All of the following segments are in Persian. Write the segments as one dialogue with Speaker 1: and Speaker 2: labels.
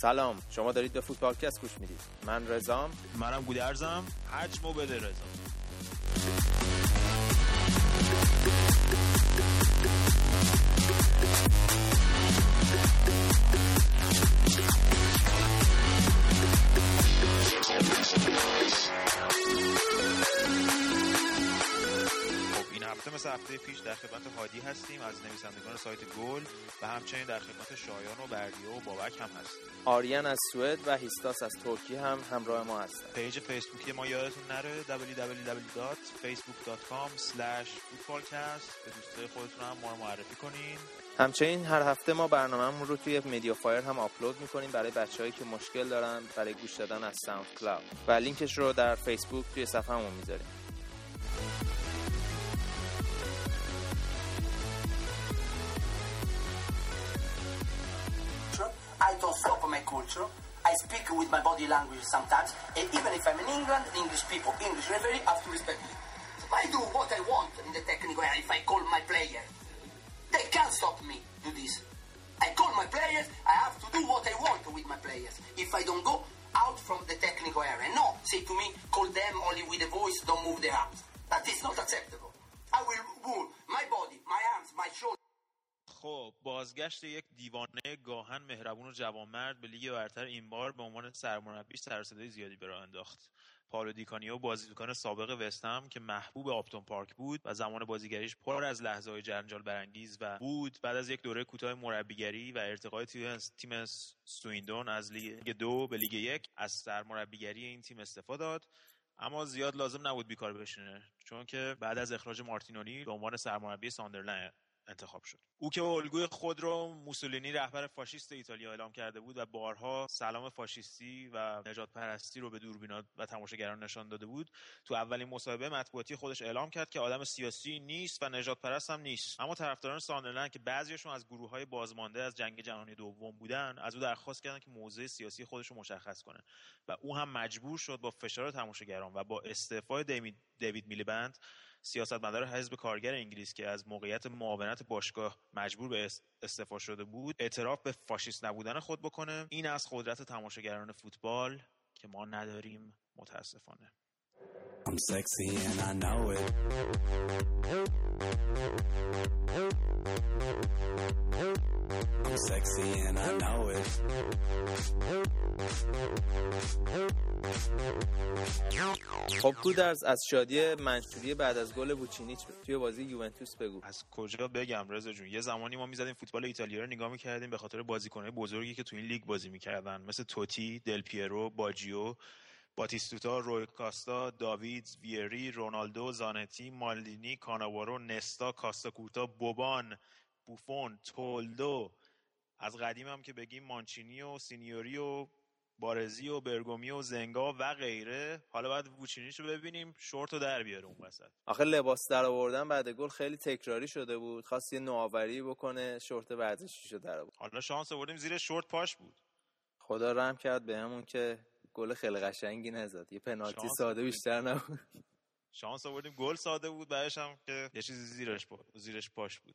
Speaker 1: سلام. شما دارید به فوتبالکست گوش می‌دید. من رزام
Speaker 2: منم گودرزم حجمو بده رزام مثل هفته پیش در خدمت هادی هستیم از نویسندگان سایت گل و همچنین در خدمت شایان و بردیا و بابک هم هستیم.
Speaker 1: آریان از سوئد و هیستاس از ترکیه هم همراه ما هستن.
Speaker 2: page فیسبوکی ما یادتون نره www.facebook.com/footballcast به دوستای خودتون هم ما رو معرفی کنین.
Speaker 1: همچنین هر هفته ما برنامه‌مون رو توی MediaFire هم آپلود می‌کنیم برای بچههایی که مشکل دارن برای گوش دادن از SoundCloud و لینکش رو در فیسبوک توی صفحه‌مون می‌ذاریم.
Speaker 3: I don't stop my culture. I speak with my body language sometimes, and even if I'm in England, English people, English referee have to respect me. So I do what I want in the technical area if I call my player. They can't stop me do this. I call my players, I have to do what I want with my players. If I don't go out from the technical area, no, say to me, call them only with a voice, don't move their arms. That is not acceptable. I will move my body, my arms, my shoulders.
Speaker 2: خب بازگشت یک دیوانه گاهاً مهربون و جوانمرد به لیگ برتر این بار به عنوان سرمربیش سر زیادی به راه انداخت. پائولو دیکانیو بازیکن سابق وستهم که محبوب آپتون پارک بود و زمان بازیگریش پر از لحظه های جنجال برانگیز و بود بعد از یک دوره کوتاه مربیگری و ارتقای تیم سویندون از لیگ دو به لیگ یک از سرمربیگری این تیم استعفا داد. اما زیاد لازم نبود بیکار بشینه چون که بعد از اخراج مارتین اونیل به عنوان سرمربی ساندرلند انتخاب شد. او که الگوی خود را موسولینی رهبر فاشیست ایتالیا اعلام کرده بود و بارها سلام فاشیستی و نجات پرستی رو به دوربینات و تماشاگران نشان داده بود تو اولین مصاحبه مطبوعاتی خودش اعلام کرد که آدم سیاسی نیست و نجات پرست هم نیست. اما طرفداران ساندرلند که بعضیشون از گروه های بازمانده از جنگ جهانی دوم بودن از او درخواست کردن که موضع سیاسی خودش رو مشخص کنه و او هم مجبور شد با فشار تماشاگران و با استعفای دیوید میلیبند سیاستمدار حزب کارگر انگلیس که از موقعیت معاونت باشگاه مجبور به استعفا شده بود اعتراف به فاشیست نبودن خود بکنه این از قدرت تماشاگران فوتبال که ما نداریم متاسفانه. I'm sexy and I know it.
Speaker 1: خب کودرز از شادی منشوری بعد از گل ووچینیچ توی بازی یوونتوس بگو.
Speaker 2: از کجا بگم رضا جون؟ یه زمانی ما می‌زدیم فوتبال ایتالیا رو نگاه می‌کردیم به خاطر بازیکنهای بزرگی که تو این لیگ بازی می‌کردن. مثل توتی دل پیرو باجیو باتیستوتا روی کاستا داوید ویری رونالدو زانتی مالدینی کاناوارو نستا کاستاکورتا بوبان. بوفون تولدو. از قدیم هم که بگیم مانچینی و سینیوری و بارزی و برگومی و زنگا و غیره. حالا باید ووچینیشو ببینیم شورت رو در بیاره اون وسط.
Speaker 1: آخه لباس در آوردن بعد گل خیلی تکراری شده بود. خواست یه نوآوری بکنه شورت ورزشیشو در آورد.
Speaker 2: حالا شانس آوردیم زیر شورت پاش بود.
Speaker 1: خدا رحم کرد بهمون که گل خیلی قشنگی نزد. یه پنالتی ساده بیشتر نبود.
Speaker 2: شانس آوردیم گل ساده بود بعدش هم که یه چیزی زیرش پا... زیرش پاش بود.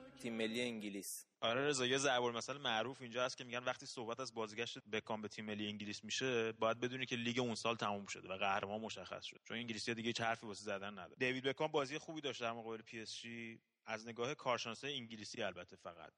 Speaker 1: تیم ملی انگلیس.
Speaker 2: آره رضا یه ضرب مثلا معروف اینجا هست که میگن وقتی صحبت از بازگشت بکام به تیم ملی انگلیس میشه باید بدونی که لیگ اون سال تموم شده و قهرمان مشخص شد چون انگلیسی دیگه چه حرفی واسه زدن نداره. دیوید بکام بازی خوبی داشت در مقابل پی اس جی. از نگاه کارشناسای انگلیسی البته فقط.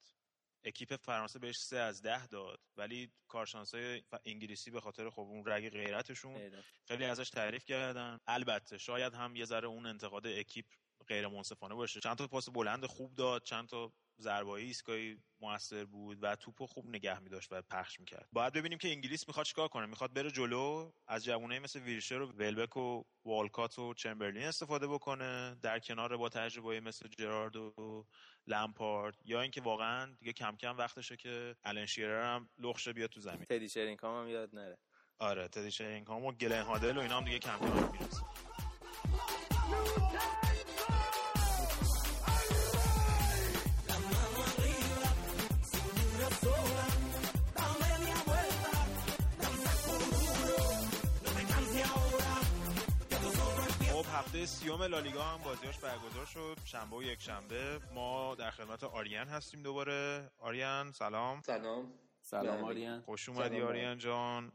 Speaker 2: اکیپ فرانسه بهش سه از ده داد ولی کارشناسای انگلیسی به خاطر خب اون رگ غیرتشون خیلی ازش تعریف کردن. البته شاید هم یه ذره اون انتقاد اکیپ غیر منصفانه باشه. چند تا پاس بلند خوب داد چند تا ضربایی ایستگاهی موثر بود و توپو خوب نگه می داشت و پخش می‌کرد. باید ببینیم که انگلیس می‌خواد چیکار کنه. می‌خواد بره جلو از جوانایی مثل ویرشر و ولبک و والکات و چمبرلین استفاده بکنه در کنار با تجربه مثل جرارد و لمپارد یا اینکه واقعا دیگه کم کم وقتشه که الان شیرر هم لخشه بیاد تو زمین.
Speaker 1: تدی شرینکام هم یاد نره.
Speaker 2: آره تدی شرینکام و گلن هادل و اینا هم دیگه کم کم می‌رسه. هفته سیوم لالیگا هم بازیاش برگزار شد. شنبه و یک شنبه. ما در خدمت آریان هستیم دوباره. آریان سلام.
Speaker 4: سلام.
Speaker 5: سلام
Speaker 4: بله.
Speaker 5: آریان.
Speaker 2: خوش اومدی. آریان جان.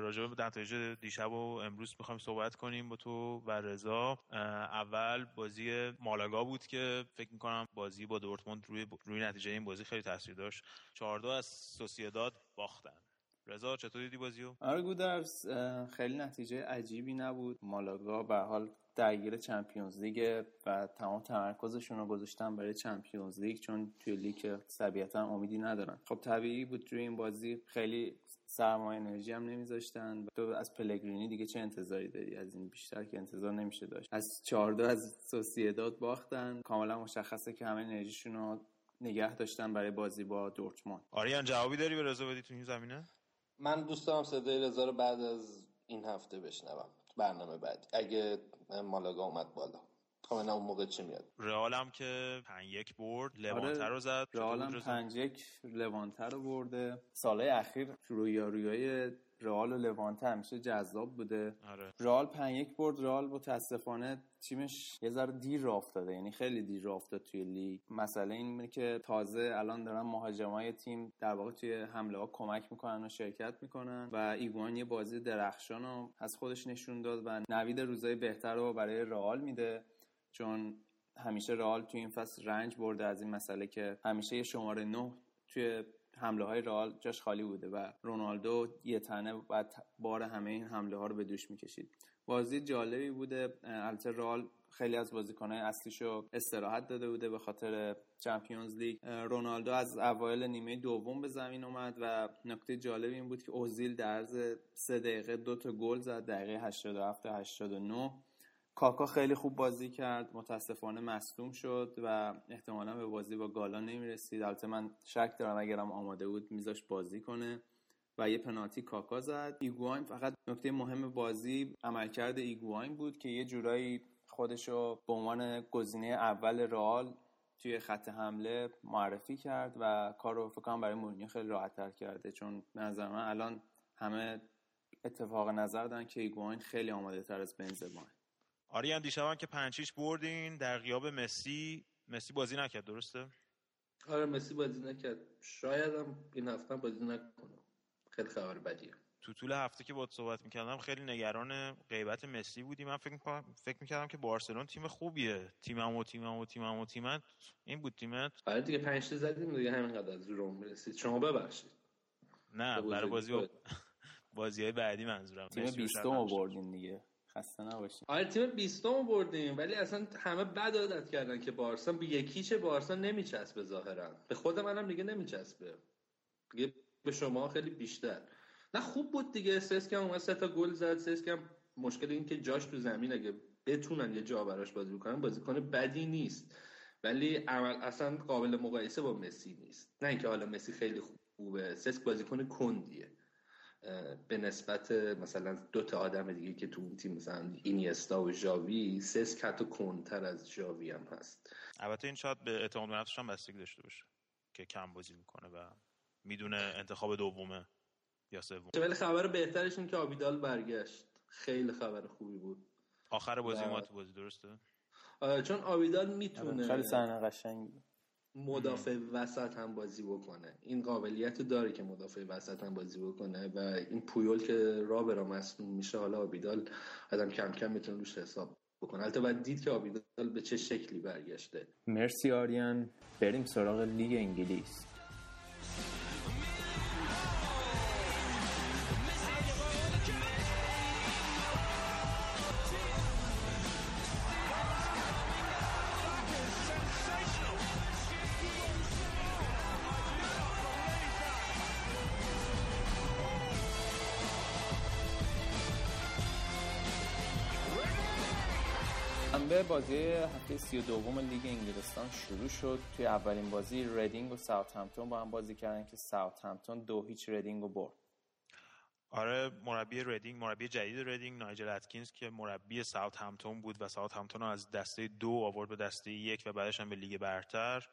Speaker 2: راجع به نتایج دیشب و امروز می‌خوایم صحبت کنیم با تو و رضا. اول بازی مالاگا بود که فکر می‌کنم بازی با دورتموند روی روی نتیجه این بازی خیلی تاثیر داشت. 4 از سوسیداد باختن. رضا چطور دیدی بازیو؟
Speaker 5: آره گودرز خیلی نتیجه عجیبی نبود. مالاگا به حال درگیر چمپیونز لیگ و تمام تمرکزشون رو گذاشتن برای چمپیونز لیگ چون توی لیگ طبیعتا امیدی ندارن. خب طبیعی بود توی این بازی خیلی سرمایه انرژی هم نمیذاشتن. تو از پلگرینی دیگه چه انتظاری داری؟ از این بیشتر که انتظار نمیشه داشت. از 14 از سوسیداد باختن. کاملا مشخصه که همه انرژیشون رو نگه داشتن برای بازی با دورتموند.
Speaker 2: آریان جوابی داری به رضا بدی تو این زمینه؟
Speaker 4: من دوست دارم صدای رضا رو بعد از این هفته بشنوم. برنامه بعد. اگه مالاگا اومد بالا. خب من اون موقع چی میاد؟
Speaker 2: رئال هم که 5 یک برد لوانته رو زد.
Speaker 5: رئال هم
Speaker 2: رضا؟
Speaker 5: پنج یک لوانته رو برده. سالهای اخیر رویارویای رئال و لوانته همیشه جذاب بوده.
Speaker 2: آره.
Speaker 5: رئال پنج یک برد. رئال متاسفانه تیمش یه ذره دیر راه افتاده. یعنی خیلی دیر راه افتاد توی لیگ. مسئله اینه که تازه الان دارن مهاجمای تیم در واقع توی حمله ها کمک می‌کنن و شرکت می‌کنن و ایگوان یه بازی درخشان رو از خودش نشون داد و نوید روزای بهتر رو برای رئال میده. چون همیشه رئال توی این فصل رنج برده از این مسئله که همیشه یه شماره نه توی حمله های رئال جاش خالی بوده و رونالدو یه تنه و بار همه این حمله ها رو به دوش می‌کشید. بازی جالبی بوده. البته رئال خیلی از بازیکنهای اصلیشو استراحت داده بوده به خاطر چمپیونز لیگ. رونالدو از اوایل نیمه دوم به زمین اومد و نکته جالب این بود که اوزیل در عرض سه دقیقه دو تا گل زد. دقیقه 87 تا 89 کاکا خیلی خوب بازی کرد متاسفانه مصدوم شد و احتمالا به بازی با گالا نمی‌رسید. البته من شک دارم اگرم آماده بود میذاش بازی کنه و یه پنالتی کاکا زد. ایگواین فقط نکته مهم بازی عملکرد ایگواین بود که یه جورایی خودشو به عنوان گزینه اول رئال توی خط حمله معرفی کرد و کار رو فکر برای مورینیو خیلی راحت‌تر کرده. چون نظر من الان همه اتفاق نظر دارن که ایگواین خیلی آماده تر از بنزما.
Speaker 2: آریان دیشب هم که پنچیش بردین در غیاب مسی. مسی بازی نکرد درسته؟
Speaker 4: آره مسی بازی نکرد. شاید هم این هفته هم بازی نکنه. خیلی خبر بدیه.
Speaker 2: تو طول هفته که باهات صحبت می‌کردم خیلی نگران غیبت مسی بودی. من فکر می‌کنم فکر می‌کردم که بارسلون تیم خوبیه. تیمم و تیمم و تیمم و تیمت. این بود تیمت.
Speaker 4: آره دیگه پنج تا زدیم دیگه همینقدر از روم رسید شما ببخشید.
Speaker 2: نه
Speaker 4: به
Speaker 2: برای بازی
Speaker 4: خودت.
Speaker 2: بازی های بعدی منظورم.
Speaker 5: تیم
Speaker 2: مسی رو شاید
Speaker 5: 20 رو
Speaker 2: نباشه.
Speaker 5: بردین دیگه. خسته نباشین
Speaker 4: آره تیم 20 رو بردیم ولی اصلا همه بد عادت کردن که بارسا به یکیچه بارسا نمیچسبه ظاهرا. به خود منم دیگه نمیچسبه. دیگه به شما خیلی بیشتر. نه خوب بود دیگه. سسک هم سه تا گل زد. سسک هم مشکل این که جاش تو زمین اگه بتونن یه جا براش بازی بکنن بازیکن بدی نیست. ولی عمل اصلا قابل مقایسه با مسی نیست. نه اینکه حالا مسی خیلی خوبه. سسک بازیکن کندیه. به نسبت مثلا دو تا آدم دیگه که تو اون تیم مثلا اینیستا و ژاوی سسک حتی کندتر از ژاوی هم هست.
Speaker 2: البته این شاید به اعتماد به نفسش هم بستگی داشته باشه که کم بازی می‌کنه و می‌دونه انتخاب دومه یا سوم
Speaker 4: ولی خبر بهترش این که آبیدال برگشت. خیلی خبر خوبی بود.
Speaker 2: آخر بازی
Speaker 4: و-
Speaker 2: اومد تو بازی درسته؟
Speaker 4: آره، چون آبیدال می‌تونه
Speaker 5: خیلی صحنه قشنگی. بود.
Speaker 4: مدافع وسط هم بازی بکنه. این قابلیت رو داره که مدافع وسط هم بازی بکنه و این پویول که را برا مصموم میشه حالا آبیدال آدم کم کم می‌تونه روش حساب بکنه. البته باید دید که آبیدال به چه شکلی برگشته.
Speaker 5: مرسی آریان. بریم سراغ لیگ انگلیس. بازی هفته سی و دوم لیگ انگلستان شروع شد. توی اولین بازی ردینگ و ساوت همتون با هم بازی کردن که ساوت همتون دو هیچ ردینگ رو برد.
Speaker 2: آره مربی ردینگ مربی جدید ردینگ نایجل اتکینز که مربی ساوت همتون بود و ساوت همتون رو از دسته دو آورد به دسته یک و بعدش هم به لیگ برتر.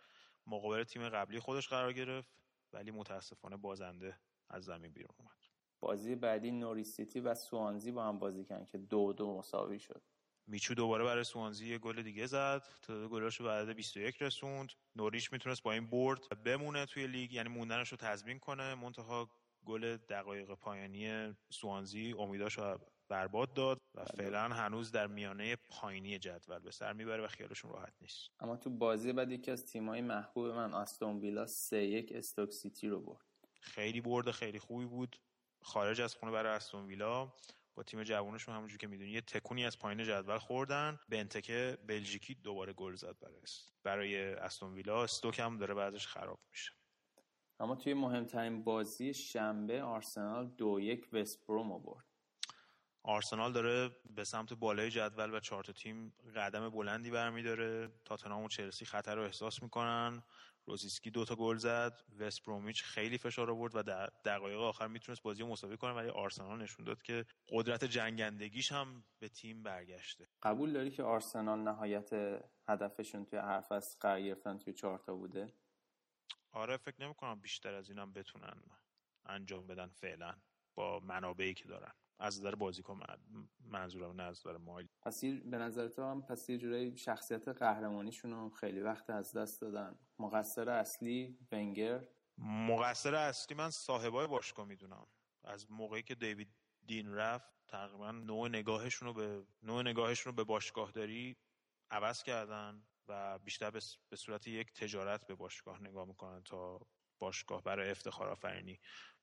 Speaker 2: مقابل تیم قبلی خودش قرار گرفت ولی متاسفانه بازنده از زمین بیرون اومد.
Speaker 5: بازی بعدی نوریچ سیتی و سوانزی با هم بازی کردن که دو دو مساوی شد.
Speaker 2: میچو دوباره برای سوانزی یه گل دیگه زد. تا گلاشو بعد 21 رسوند. نوریش می‌تونست با این برد بمونه توی لیگ یعنی موندنش رو تضمین کنه. منتها گل دقایق پایانی سوانزی امیداشو برباد داد و بله. فعلا هنوز در میانه پایینی جدول به سر می‌بره و خیالشون راحت نیست.
Speaker 5: اما تو بازی بعد یکی از تیمای محبوب من آستون ویلا 3 1 استوک سیتی رو برد.
Speaker 2: خیلی برد خیلی خوبی بود. خارج از خونه برای استون ویلا. با تیم جوونشون همونجور که می‌دونی یه تکونی از پایین جدول خوردن. بنتکه بلژیکی دوباره گل زد برای برای استون ویلا. استوک هم داره بعدش خراب میشه.
Speaker 5: اما توی مهمترین بازی شنبه آرسنال دو یک وست بروم برد.
Speaker 2: آرسنال داره به سمت بالای جدول و چهار تیم قدم بلندی برمیداره. تاتنهام و چلسی خطر رو احساس می‌کنن. روزیسکی دوتا گل زد وست برومیچ خیلی فشار آورد و در دقایق آخر می‌تونست بازی رو مساوی کنه ولی آرسنال نشون داد که قدرت جنگندگیش هم به تیم برگشته.
Speaker 5: قبول داری که آرسنال نهایت هدفشون توی حرف از قرار گرفتن توی چهارتا بوده؟
Speaker 2: آره فکر نمی کنم بیشتر از اینم بتونن انجام بدن فعلا با منابعی که دارن. از نظر بازیکن منظورم نه از نظر مالی.
Speaker 5: پس به نظر تو هم پس یه جورایی شخصیت قهرمانیشون رو خیلی وقت از دست دادن. مقصر اصلی ونگر؟
Speaker 2: مقصر اصلی من صاحبای باشگاه می‌دونم. از موقعی که دیوید دین رفت تقریبا نوع نگاهشون رو به نوع نگاهشون رو به باشگاهداری عوض کردن و بیشتر به صورت یک تجارت به باشگاه نگاه می‌کنن تا باشگاه برای افتخار آفرینی.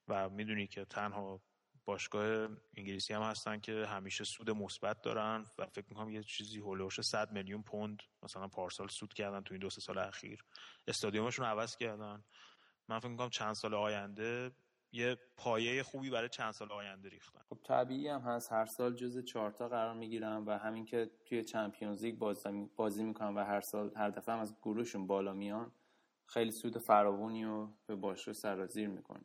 Speaker 2: و می‌دونی که تنها باشگاه انگلیسی هم هستن که همیشه سود مثبت دارن و فکر می‌کنم یه چیزی هولوش 100 میلیون پوند مثلا پارسال سود کردن تو این دو سه سال اخیر. استادیومشون عوض کردن. من فکر می‌کنم چند سال آینده یه پایه خوبی برای چند سال آینده ریختن.
Speaker 5: خب طبیعی هم هست. هر سال جز چهارتا قرار می‌گیرن و همین که توی چمپیونز لیگ بازی می‌کنن و هر سال هر دفعه هم از گروهشون بالا میان خیلی سود فراوانی رو به باشگاه سرازیر می‌کنه.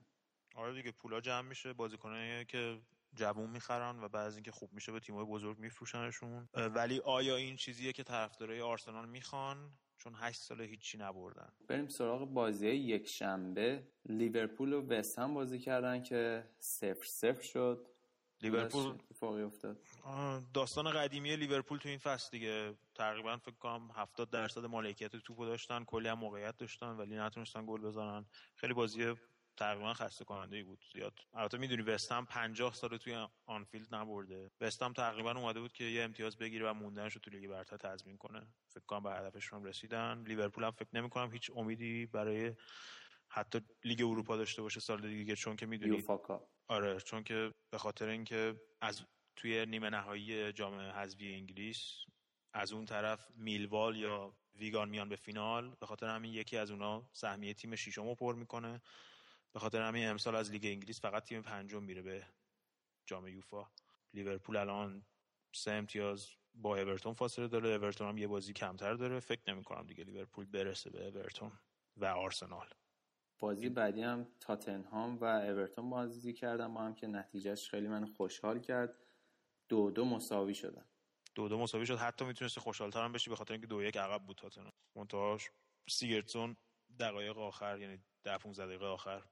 Speaker 2: آره دیگه پولا جمع میشه بازیکنایی که جوون می‌خرن و بعد از اینکه خوب میشه به تیم‌های بزرگ میفروشنشون. ولی آیا این چیزیه که طرفدارای آرسنال می‌خوان؟ چون هشت سال هیچی نبردن.
Speaker 5: بریم سراغ بازی یک شنبه لیورپول و وست هم بازی کردن که صفر صفر شد.
Speaker 2: لیورپول
Speaker 5: اتفاقی افتاد.
Speaker 2: داستان قدیمی لیورپول تو این فصل دیگه. تقریبا فکر کنم 70 درصد مالکیت توپو داشتن کلی هم موقعیت داشتن ولی نتونستن گل بزنن. خیلی بازی تقریبا خسته کننده بود. زیاد. البته می‌دونی وستهم 50 سال توی آنفیلد نبرده. وستهم تقریبا اومده بود که یه امتیاز بگیره و موندنش رو تو لیگ برتر تضمین کنه. فکر کنم به هدفشون رسیدن. لیورپول هم فکر نمی کنم هیچ امیدی برای حتی لیگ اروپا داشته باشه سال دیگه چون که می‌دونی آره چون که به خاطر اینکه از توی نیمه نهایی جام حذفی انگلیس از اون طرف میلوال یا ویگان میان به فینال به خاطر همین یکی از اونا سهمیه تیم ششم رو پر می‌کنه. به خاطر همین امسال از لیگ انگلیس فقط تیم پنجم میره به جام یوفا. لیورپول الان سه امتیاز با اورتون فاصله داره. اورتون هم یه بازی کمتر داره. فکر نمی کنم دیگه لیورپول برسه به اورتون و آرسنال.
Speaker 5: بازی بعدی هم تاتنهام و اورتون بازی کردن. با هم که نتیجهش خیلی من خوشحال کرد. دو دو مساوی شدن.
Speaker 2: دو دو مساوی شد. حتی می‌تونستی خوشحالتر هم بشی به خاطر اینکه دو یک عقب بود تاتنهام. منتهاش سیگرتسون دقایق آخر یعنی ده 15 دقیقه آخر.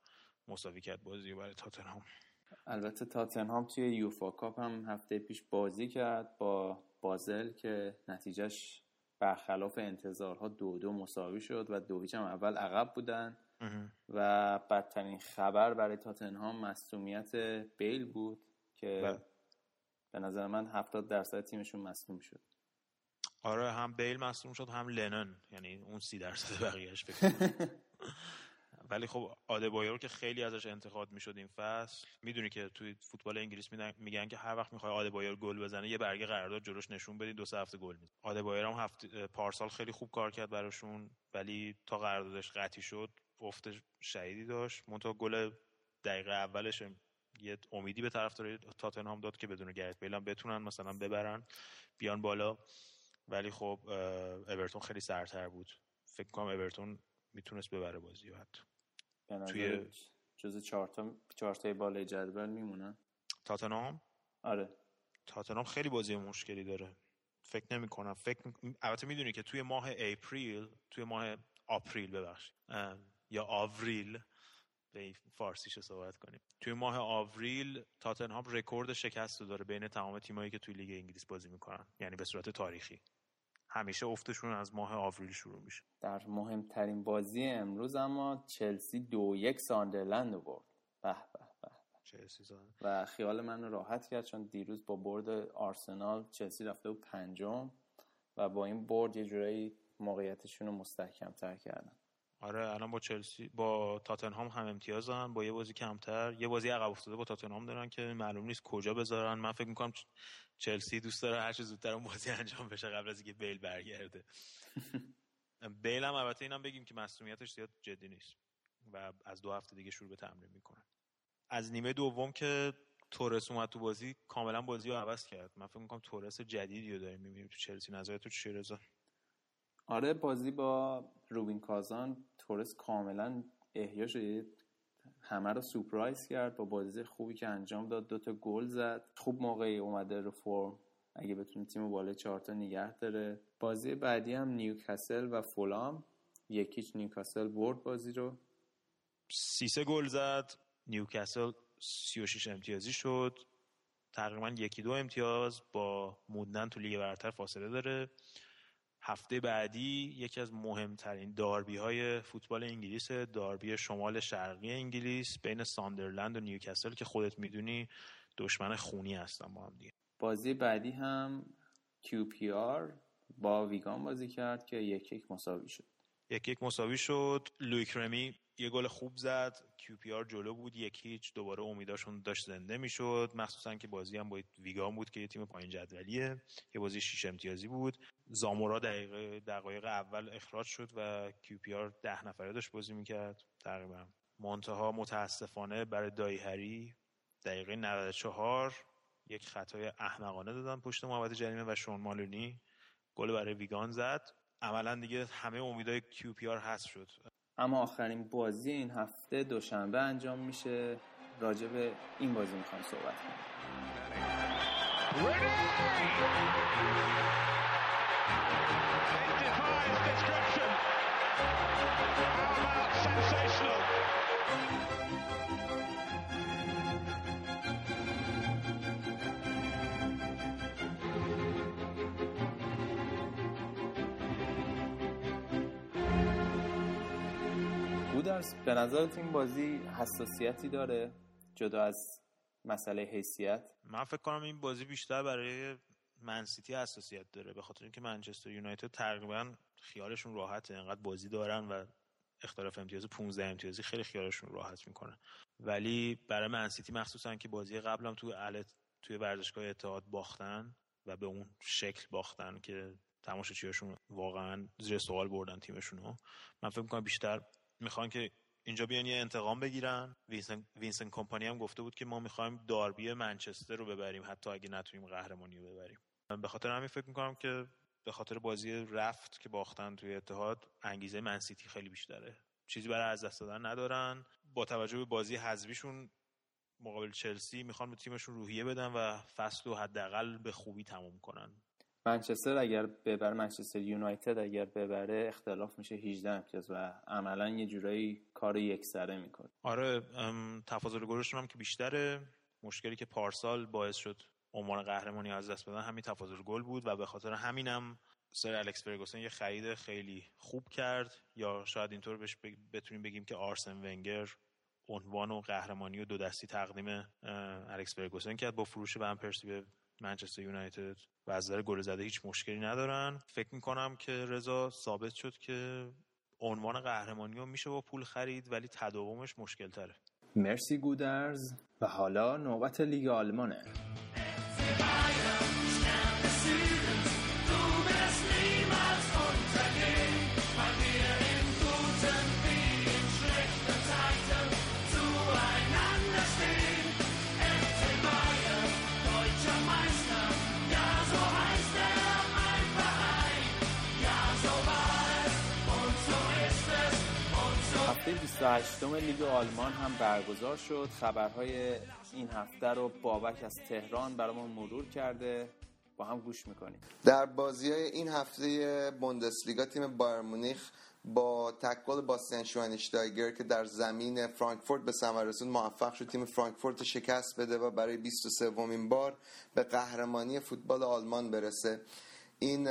Speaker 2: مساوی کرد بازی برای تاتنهام.
Speaker 5: البته تاتنهام توی یوفا کاپ هم هفته پیش بازی کرد با بازل که نتیجهش برخلاف انتظارها دو دو مساوی شد و دو هم اول عقب بودن. و بدترین خبر برای تاتنهام مصدومیت بیل بود که بله. به نظر من هفتاد درصد تیمشون مصدوم شد.
Speaker 2: آره هم بیل مصدوم شد هم لنن. یعنی اون سی درصد بقیهش فکر ولی خب آدبایور که خیلی ازش انتقاد می‌شد این فصل می‌دونی که توی فوتبال انگلیس میگن که هر وقت می‌خوای آدبایور گل بزنه یه برگه قرارداد جلوش نشون بدی دو سه هفته گل می‌زنه آدبایور هم هفته پارسال خیلی خوب کار کرد براشون ولی تا قراردادش قطعی شد افت شهیدی داشت. منتها گل دقیقه اولش یه امیدی به طرفدار تاتنهام داد که بدون گرت بیل بتونن مثلا ببرن بیان بالا. ولی خب اورتون خیلی سرتر بود. فکر کنم اورتون می‌تونست ببره بازی حتی.
Speaker 5: توی جز چهارتا چهارتای بالای جدول میمونن؟
Speaker 2: تاتنام
Speaker 5: آره.
Speaker 2: تاتنام خیلی بازی مشکلی داره. فکر نمی کنم فکر البته می‌دونی که توی ماه April توی ماه April ببخشید یا آوریل به فارسیش صحبت کنیم. توی ماه آوریل تاتنهام رکورد شکست رو داره بین تمام تیمایی که توی لیگ انگلیس بازی می‌کنن. یعنی به صورت تاریخی. همیشه افتشون از ماه آوریل شروع میشه.
Speaker 5: در مهمترین بازی امروز اما چلسی دو یک ساندرلند رو برد. به به به
Speaker 2: چلسی زن.
Speaker 5: و خیال من راحت کرد چون دیروز با برد آرسنال چلسی رفته بود پنجم و با این برد یه جورایی موقعیتشون رو مستحکم تر کردن.
Speaker 2: آره الان با چلسی با تاتنهام هم امتیازن با یه بازی کمتر. یه بازی عقب افتاده با تاتنهام دارن که معلوم نیست کجا بذارن. من فکر می‌کنم چلسی دوست داره هر چه زودتر اون بازی انجام بشه قبل از اینکه بیل برگرده. بیل هم البته اینم بگیم که مسئولیتش زیاد جدی نیست و از دو هفته دیگه شروع به تمرین می‌کنه. از نیمه دوم که تورس اومد تو بازی کاملا بازی رو عوض کرد. من فکر می‌کنم تورس جدیدی رو داریم می‌بینیم تو چلسی. نظرت تو چیه رضا؟
Speaker 5: آره بازی با روبین کازان تورس کاملا احیا شد. همه رو سورپرایز کرد با بازی خوبی که انجام داد. دوتا گل زد. خوب موقعی اومده رو فرم. اگه بتونه تیم بالا چهارتا نگه داره. بازی بعدی هم نیوکاسل و فولام. یک هیچ نیوکاسل برد بازی رو.
Speaker 2: سیسه گل زد. نیوکاسل 36 امتیازی شد. تقریبا یکی دو امتیاز با موندن تو لیگ برتر فاصله داره. هفته بعدی یکی از مهمترین داربی های فوتبال انگلیس داربی شمال شرقی انگلیس بین ساندرلند و نیوکاسل که خودت می‌دونی دشمن خونی هستن با هم دیگه.
Speaker 5: بازی بعدی هم QPR با ویگان بازی کرد که یک یک مساوی شد.
Speaker 2: یک یک مساوی شد. لویک رمی یه گل خوب زد QPR جلو بود یک هیچ دوباره امیداشون داشت زنده می‌شد. مخصوصا که بازی هم با ویگان بود که یه تیم پایین جدولیه. یه بازی شیش امتیازی بود. زامورا دقیقه دقایق اول اخراج شد و QPR ده نفره داشت بازی می‌کرد. تقریبا. منتها متاسفانه برای دایهری دقیقه 94 یک خطای احمقانه دادن پشت محوطه جریمه و شون مالونی. گل برای ویگان زد. عملا دیگه همه امیدای QPR هست شد.
Speaker 5: اما آخرین بازی این هفته دوشنبه انجام میشه. راجع به این بازی می‌خوام صحبت کنم. بودرس به نظرت این بازی حساسیتی داره جدا از مسئله حیثیت؟
Speaker 2: من فکر کنم این بازی بیشتر برای منسیتی حساسیت داره به خاطر اینکه منچستر یونایتد تقریبا خیالشون راحته. انقدر بازی دارن و اختلاف امتیاز 15 امتیازی خیلی خیالشون راحت می‌کنه. ولی برای منسیتی مخصوصا که بازی قبلم تو الت توی ورزشگاه اتحاد باختن و به اون شکل باختن که تماشاچیاشون واقعا زیر سوال بردن تیمشون رو من فکر می‌کنم بیشتر می‌خوان که اینجا بیان یه انتقام بگیرن. وینسن, وینسن کمپانی هم گفته بود که ما می‌خوایم داربی منچستر رو ببریم حتی اگه نتونیم قهرمانی رو ببریم. به خاطر همین فکر می‌کنم که به خاطر بازی رفت که باختن توی اتحاد انگیزه منسیتی خیلی بیشتره. چیزی برای از دست دادن ندارن. با توجه به بازی حذفیشون مقابل چلسی می‌خوان به تیمشون روحیه بدن و فصل رو حداقل به خوبی تموم کنن.
Speaker 5: منچستر اگر ببره منچستر یونایتد اگر ببره اختلاف میشه 18 امتیاز و عملا یه جورایی کار یکسره می‌کنه.
Speaker 2: آره تفاضل گلشون هم که بیشتره. مشکلی که پارسال باعث شد عنوان قهرمانی از دست بدن همین تفاضل گل بود و به خاطر همینم سر الکس فرگوسن یه خرید خیلی خوب کرد. یا شاید اینطور بهش بتونیم بگیم که آرسن ونگر عنوان و قهرمانی و دو دستی تقدیم الکس فرگوسن کرد با فروش ون به منچستر یونایتد و از نظر گل زده هیچ مشکلی ندارن. فکر می‌کنم که رضا ثابت شد که عنوان قهرمانی رو میشه با پول خرید ولی تداومش مشکل تره
Speaker 5: مرسی گودرز. و حالا نوبت لیگ آلمانه. هفته 28 لیگ آلمان هم برگزار شد. خبرهای این هفته رو بابک از تهران برامون مرور کرده. با هم گوش می‌کنیم.
Speaker 6: در بازی های این هفته بوندسلیگا تیم بایر مونیخ با تکل باستین شواینشتایگر که در زمین فرانکفورت به ثمر رسید موفق شد تیم فرانکفورت شکست بده و برای 23 ومین بار به قهرمانی فوتبال آلمان برسه. این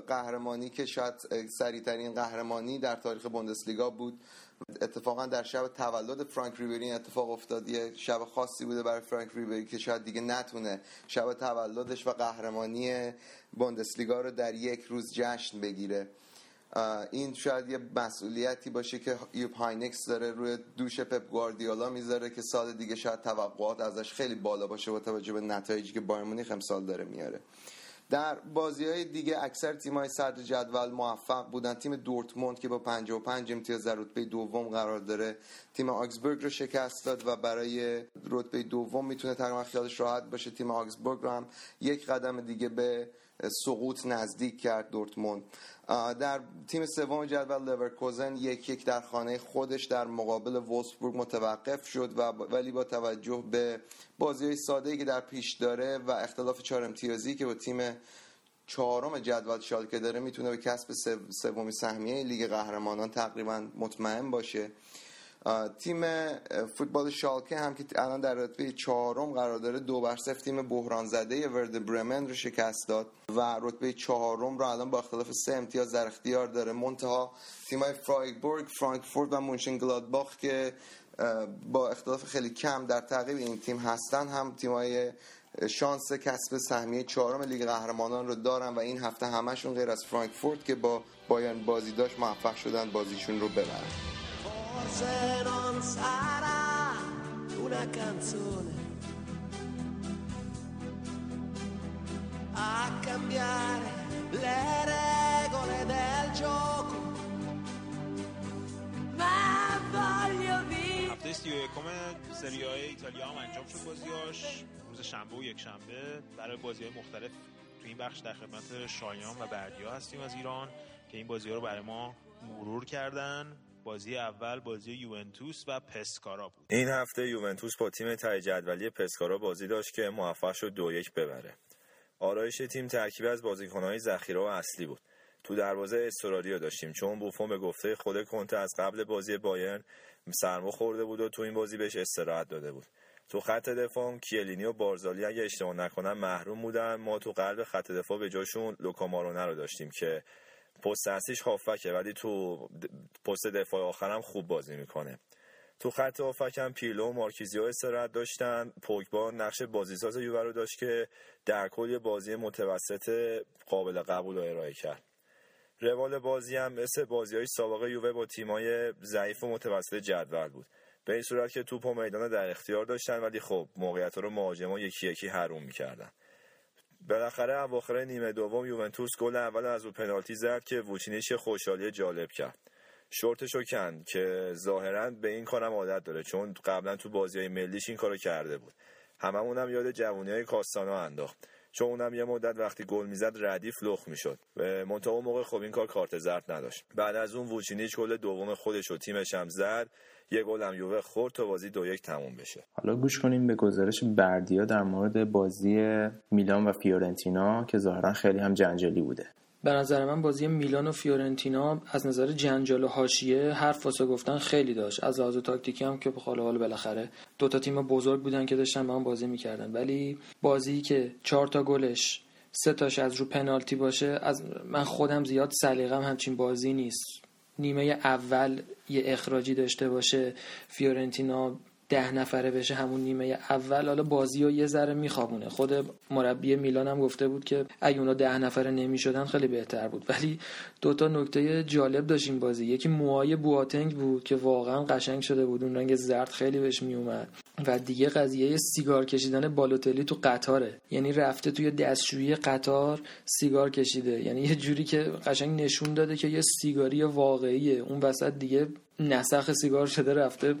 Speaker 6: قهرمانی که شاید سریعترین قهرمانی در تاریخ بوندسلیگا بود اتفاقا در شب تولد فرانک ریبری اتفاق افتاد. یه شب خاصی بوده برای فرانک ریبری که شاید دیگه نتونه شب تولدش و قهرمانی بوندسلیگا رو در یک روز جشن بگیره. این شاید یه مسئولیتی باشه که یوپ هاینکس داره روی دوش پپ گواردیولا می‌ذاره که سال دیگه شاید توقعات ازش خیلی بالا باشه با توجه به نتایجی که بایرن مونیخ امسال داره میاره. در بازی های دیگه اکثر تیم های صدر جدول موفق بودن. تیم دورتموند که با 55 امتیاز در رتبه دوم قرار داره تیم آگزبورگ رو شکست داد و برای رتبه دوم می‌تونه تقریبا خیالش راحت باشه. تیم آگزبورگ رو هم یک قدم دیگه به سقوط نزدیک کرد دورتموند. در تیم سوم جدول لورکوزن یک یک در خانه خودش در مقابل وولسبورگ متوقف شد و ولی با توجه به بازی ساده که در پیش داره و اختلاف چهار امتیازی که با تیم چهارم جدول شالکه داره می‌تونه به کسب سومی سهمیه لیگ قهرمانان تقریبا مطمئن باشه. تیم فوتبال شالکه هم که الان در رتبه چهارم قرار داره دو بر صفر تیم بحران زده ورد برمن رو شکست داد و رتبه چهارم رو الان با اختلاف سه امتیاز در اختیار داره. منتها تیمای فرایبورگ فرانکفورت و مونشن گلادباخ که با اختلاف خیلی کم در تعقیب این تیم هستن هم تیمای شانس کسب سهمیه چهارم لیگ قهرمانان رو دارن و این هفته همشون غیر از فرانکفورت که با بایان بازی داشت موفق شدن بازیشون رو ببرن.
Speaker 7: Forse non sarà una canzone a cambiare le regole del gioco. Ma voglio vivere
Speaker 2: هفته سی و یکم سری های ایتالیا هم انجام شد روز شنبه و یک شنبه برای بازی های مختلف تو این بخش در خدمت شایان و بردیا هستیم از ایران که این بازی ها رو برای ما مرور کردن. بازی اول بازی یوونتوس و پسکارا بود.
Speaker 8: این هفته یوونتوس با تیم تای جدولی پسکارا بازی داشت که موفق شد دو یک ببره. آرایش تیم ترکیب از بازیکنهای ذخیره و اصلی بود. تو دروازه استرالیا داشتیم چون بوفون به گفته خود کنته از قبل بازی بایرن سرما خورده بود و تو این بازی بهش استراحت داده بود. تو خط دفاع کیلینی و بارزالی اگه اشتباه نکنم محروم بودن. ما تو قلب خط دفاع به جاشون لوکامارونه رو داشتیم که پست اصلیش هافکه ولی تو پست دفاع آخرم خوب بازی می‌کنه. تو خط هافک هم پیلو و مارکیزیو استراحت داشتن. پوگبا نقش بازیساز یووه رو داشت که در کل بازی متوسط قابل قبول و ارائه کرد. روال بازی هم مثل بازی های سابقه یووه با تیمای ضعیف و متوسط جدول بود. به این صورت که توپ و میدان در اختیار داشتن ولی خب موقعیت رو مهاجما یکی یکی حروم می‌کردن. بالاخره اواخر نیمه دوم یوونتوس گل اول از او پنالتی زد که ووچینیش خوشحالی جالب کرد. شورتشو کند که ظاهرا به این کارم عادت داره چون قبلا تو بازی های ملیش این کارو کرده بود. هممون هم یاد جوونی های کاستانا انداخت. چون اونم یه مدت وقتی گل می‌زد ردیف لخت می‌شد. منتها اون موقع خب این کار کارت زرد نداشت. بعد از اون ووچینیچ گل دوم خودش و تیمش هم زد. یه گل هم یووه خورد تا بازی دو یک تموم بشه.
Speaker 5: حالا گوش کنیم به گزارش بردیا در مورد بازی میلان و فیورنتینا که ظاهرا خیلی هم جنجالی بوده.
Speaker 9: به نظر من بازی میلان و فیورنتینا از نظر جنجال و حاشیه حرف واسه گفتن خیلی داشت. از لحاظ تاکتیکی هم که به حال حال بالاخره دو تا تیم بزرگ بودن که داشتن با هم بازی می‌کردن. ولی بازی که چهار تا گلش سه تاش از رو پنالتی باشه از من خودم زیاد سلیقم همچین بازی نیست. نیمه اول یه اخراجی داشته باشه فیورنتینا ده نفره بشه همون نیمه اول حالا بازی رو یه ذره میخوابونه. خود مربی میلان هم گفته بود که اگه اونا ده نفره نمی‌شدن خیلی بهتر بود. ولی دوتا نکته جالب داشت بازی. یکی موهای بواتنگ بود که واقعا قشنگ شده بود. اون رنگ زرد خیلی بهش میومد و دیگه قضیه سیگار کشیدن بالوتلی تو قطاره. یعنی رفته توی دستشویی قطار سیگار کشیده. یعنی یه جوری که قشنگ نشون داده که یه سیگاری واقعیه. اون وسط دیگه نسخ سیگار شده رفته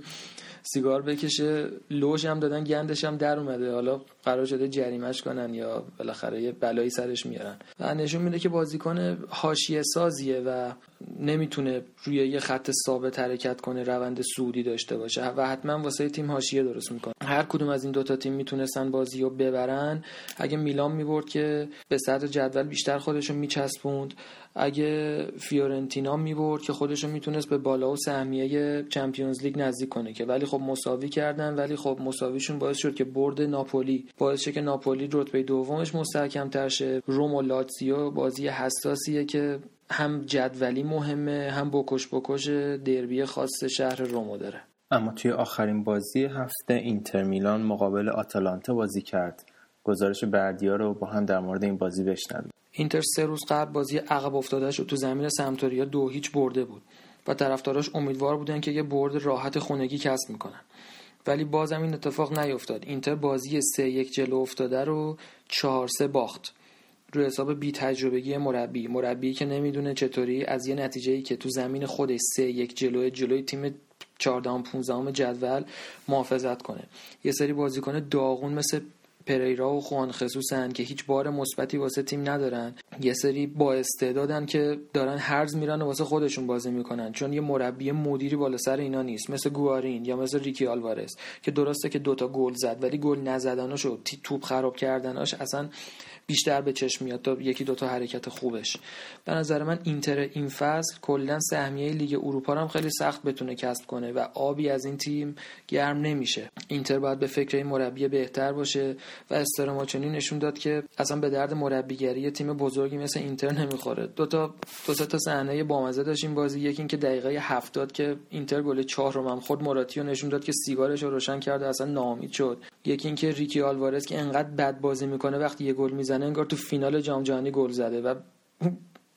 Speaker 9: سیگار بکشه لوش هم دادن گندش هم در اومده. حالا قرار شده جریمش کنن یا بالاخره یه بلایی سرش میارن. و نشون میده که بازیکن حاشیه سازیه و نمی‌تونه روی یه خط ثابت حرکت کنه روند سودی داشته باشه. و حتما واسه تیم حاشیه درست می‌کنه. هر کدوم از این دوتا تیم می‌تونستن بازی رو ببرن. اگه میلان می‌برد که به صدر جدول بیشتر خودشو میچسبوند. اگه فیورنتینا می‌برد که خودشو می‌تونست به بالا و سهمیه چمپیونز لیگ نزدیک کنه که. ولی خب مساوی کردن ولی خب مساویشون باعث شد که برد ناپولی. باعث شد که ناپولی رتبه دومش مستحکم تر شه. روم و لاتزیو بازی حساسیه که هم جدولی مهمه هم بکش بکش دربی خاص شهر رومو داره.
Speaker 5: اما توی آخرین بازی هفته اینتر میلان مقابل آتالانتا بازی کرد. گزارش بردیا رو با هم در مورد این بازی بشنویم.
Speaker 9: اینتر سه روز قبل بازی عقب افتادهش رو تو زمین سمتوریا دو هیچ برده بود و طرفداراش امیدوار بودن که یه برد راحت خونگی کسب می‌کنن. ولی بازم این اتفاق نیفتاد. اینتر بازی سه یک جلو افتاده رو چهار سه باخت. رو حساب بی تجربگی مربی. مربی که نمی‌دونه چطوری از یه نتیجه که تو زمین خودش سه یک جلو جلوی تیم 14 15 جدول محافظت کنه. یه سری بازیکن داغون مثل پریرا و خوان خصوصن که هیچ بار مثبتی واسه تیم ندارن. یه سری با استعدادن که دارن هرز میرن و واسه خودشون بازی می‌کنن. چون یه مربی مدیری بالا سر اینا نیست. مثل گوارین یا مثل ریکی آلوارز. که درسته که دوتا گل زد ولی گل نزدناش و توپ خراب کردناش اصلا بیشتر به چشم میاد تا یکی دوتا حرکت خوبش. به نظر من اینتر این فصل کلا سهمیه لیگ اروپا هم خیلی سخت بتونه کسب کنه و آبی از این تیم گرم نمیشه. اینتر باید به فکر این مربی بهتر باشه و استراماچونی نشون داد که اصلا به درد مربیگری تیم بزرگی مثل اینتر نمی‌خوره. دو تا دو تا صحنه بامزه داشتیم بازی. یکی اینکه دقیقه 70 که اینتر گل چهار رو هم خود مراتی نشون داد که سیگارش رو روشن کرد و اصلا ناامید شد. یکی اینکه ریکی آلوارز که انقدر بد بازی می‌کنه وقتی یه گل می‌زنه انگار تو فینال جام جهانی گل زده و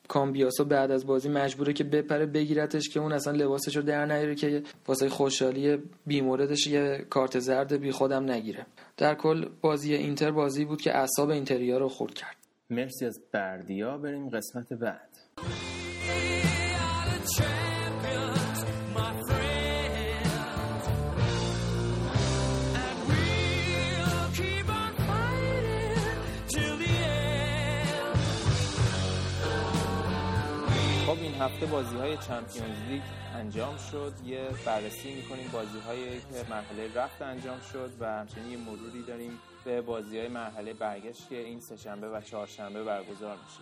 Speaker 9: کامبیاسو بعد از بازی مجبوره که بپره بگیرتش که اون اصلا لباسش رو در نیاره که واسه خوشحالی بیموردش یه کارت زرد بی خودم نگیره. در کل بازی اینتر بازی بود که اعصاب اینتریا رو خورد کرد.
Speaker 5: مرسی از بردیا بریم قسمت بعد. هفته بازی های چمپیونز لیگ انجام شد. یه بررسی می‌کنیم بازی های که مرحله رفت انجام شد و همچنین یه مروری داریم به بازی های مرحله برگشت که این سهشنبه و چهارشنبه برگزار میشه.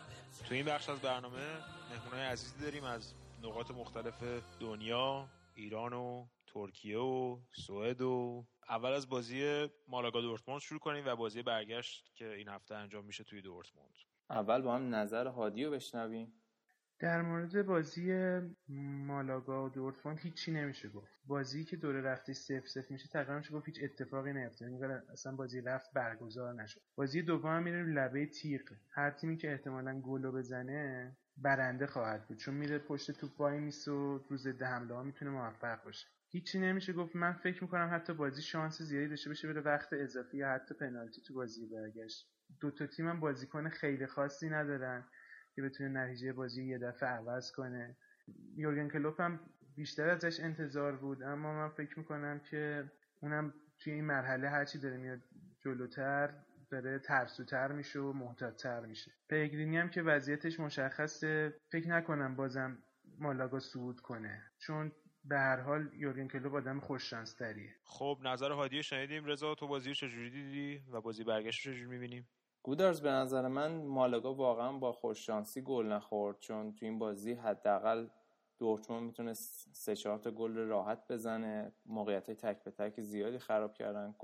Speaker 2: تو این بخش از برنامه مهمونای عزیزی داریم از نقاط مختلف دنیا ایران و ترکیه و سوئد و اول از بازی مالاگا دورتموند شروع کنیم و بازی برگشت که این هفته انجام میشه توی دورتموند.
Speaker 5: اول با هم نظر هادی رو بشنویم.
Speaker 10: در مورد بازی مالاگا و دورتموند هیچی نمیشه گفت. بازی که دوره رفتی سف سف میشه تقریبا میشه گفت هیچ اتفاقی نیفتاد یعنی اصلا بازی رفت برگزار نشد. بازی دوم میره لبه تیغ. هر تیمی که احتمالا گلو بزنه برنده خواهد بود. چون میره پشت توپ وای میسه و روز ضد حمله ها می‌تونه موفق باشه. هیچی نمیشه گفت. من فکر می‌کنم حتی بازی شانس زیادی داشته باشه بره وقت اضافی یا حتی پنالتی تو بازی برگشت. دو تا تیم بازیکن خیلی خاصی ندارن. که بتونه نتیجه بازی یه دفعه عوض کنه. یورگن کلوپ هم بیشتر ازش انتظار بود اما من فکر می‌کنم که اونم توی این مرحله هرچی داره میاد جلوتر داره ترسوتر میشه و محتاطتر میشه. پیگرینی هم که وضعیتش مشخصه فکر نکنم بازم مالاگا صعود کنه چون به هر حال یورگن کلوپ آدم خوش تریه
Speaker 2: خب نظر هادی شنیدیم. رضا تو بازی رو چجوری دیدی و بازی برگشت رو چجوری می‌بینیم؟
Speaker 5: گودرز به نظر من مالگا واقعا با خوششانسی گل نخورد چون تو این بازی حداقل دورتموند می‌تونه سه چهار تا گل راحت بزنه. موقعیت تک به تک زیادی خراب کردن.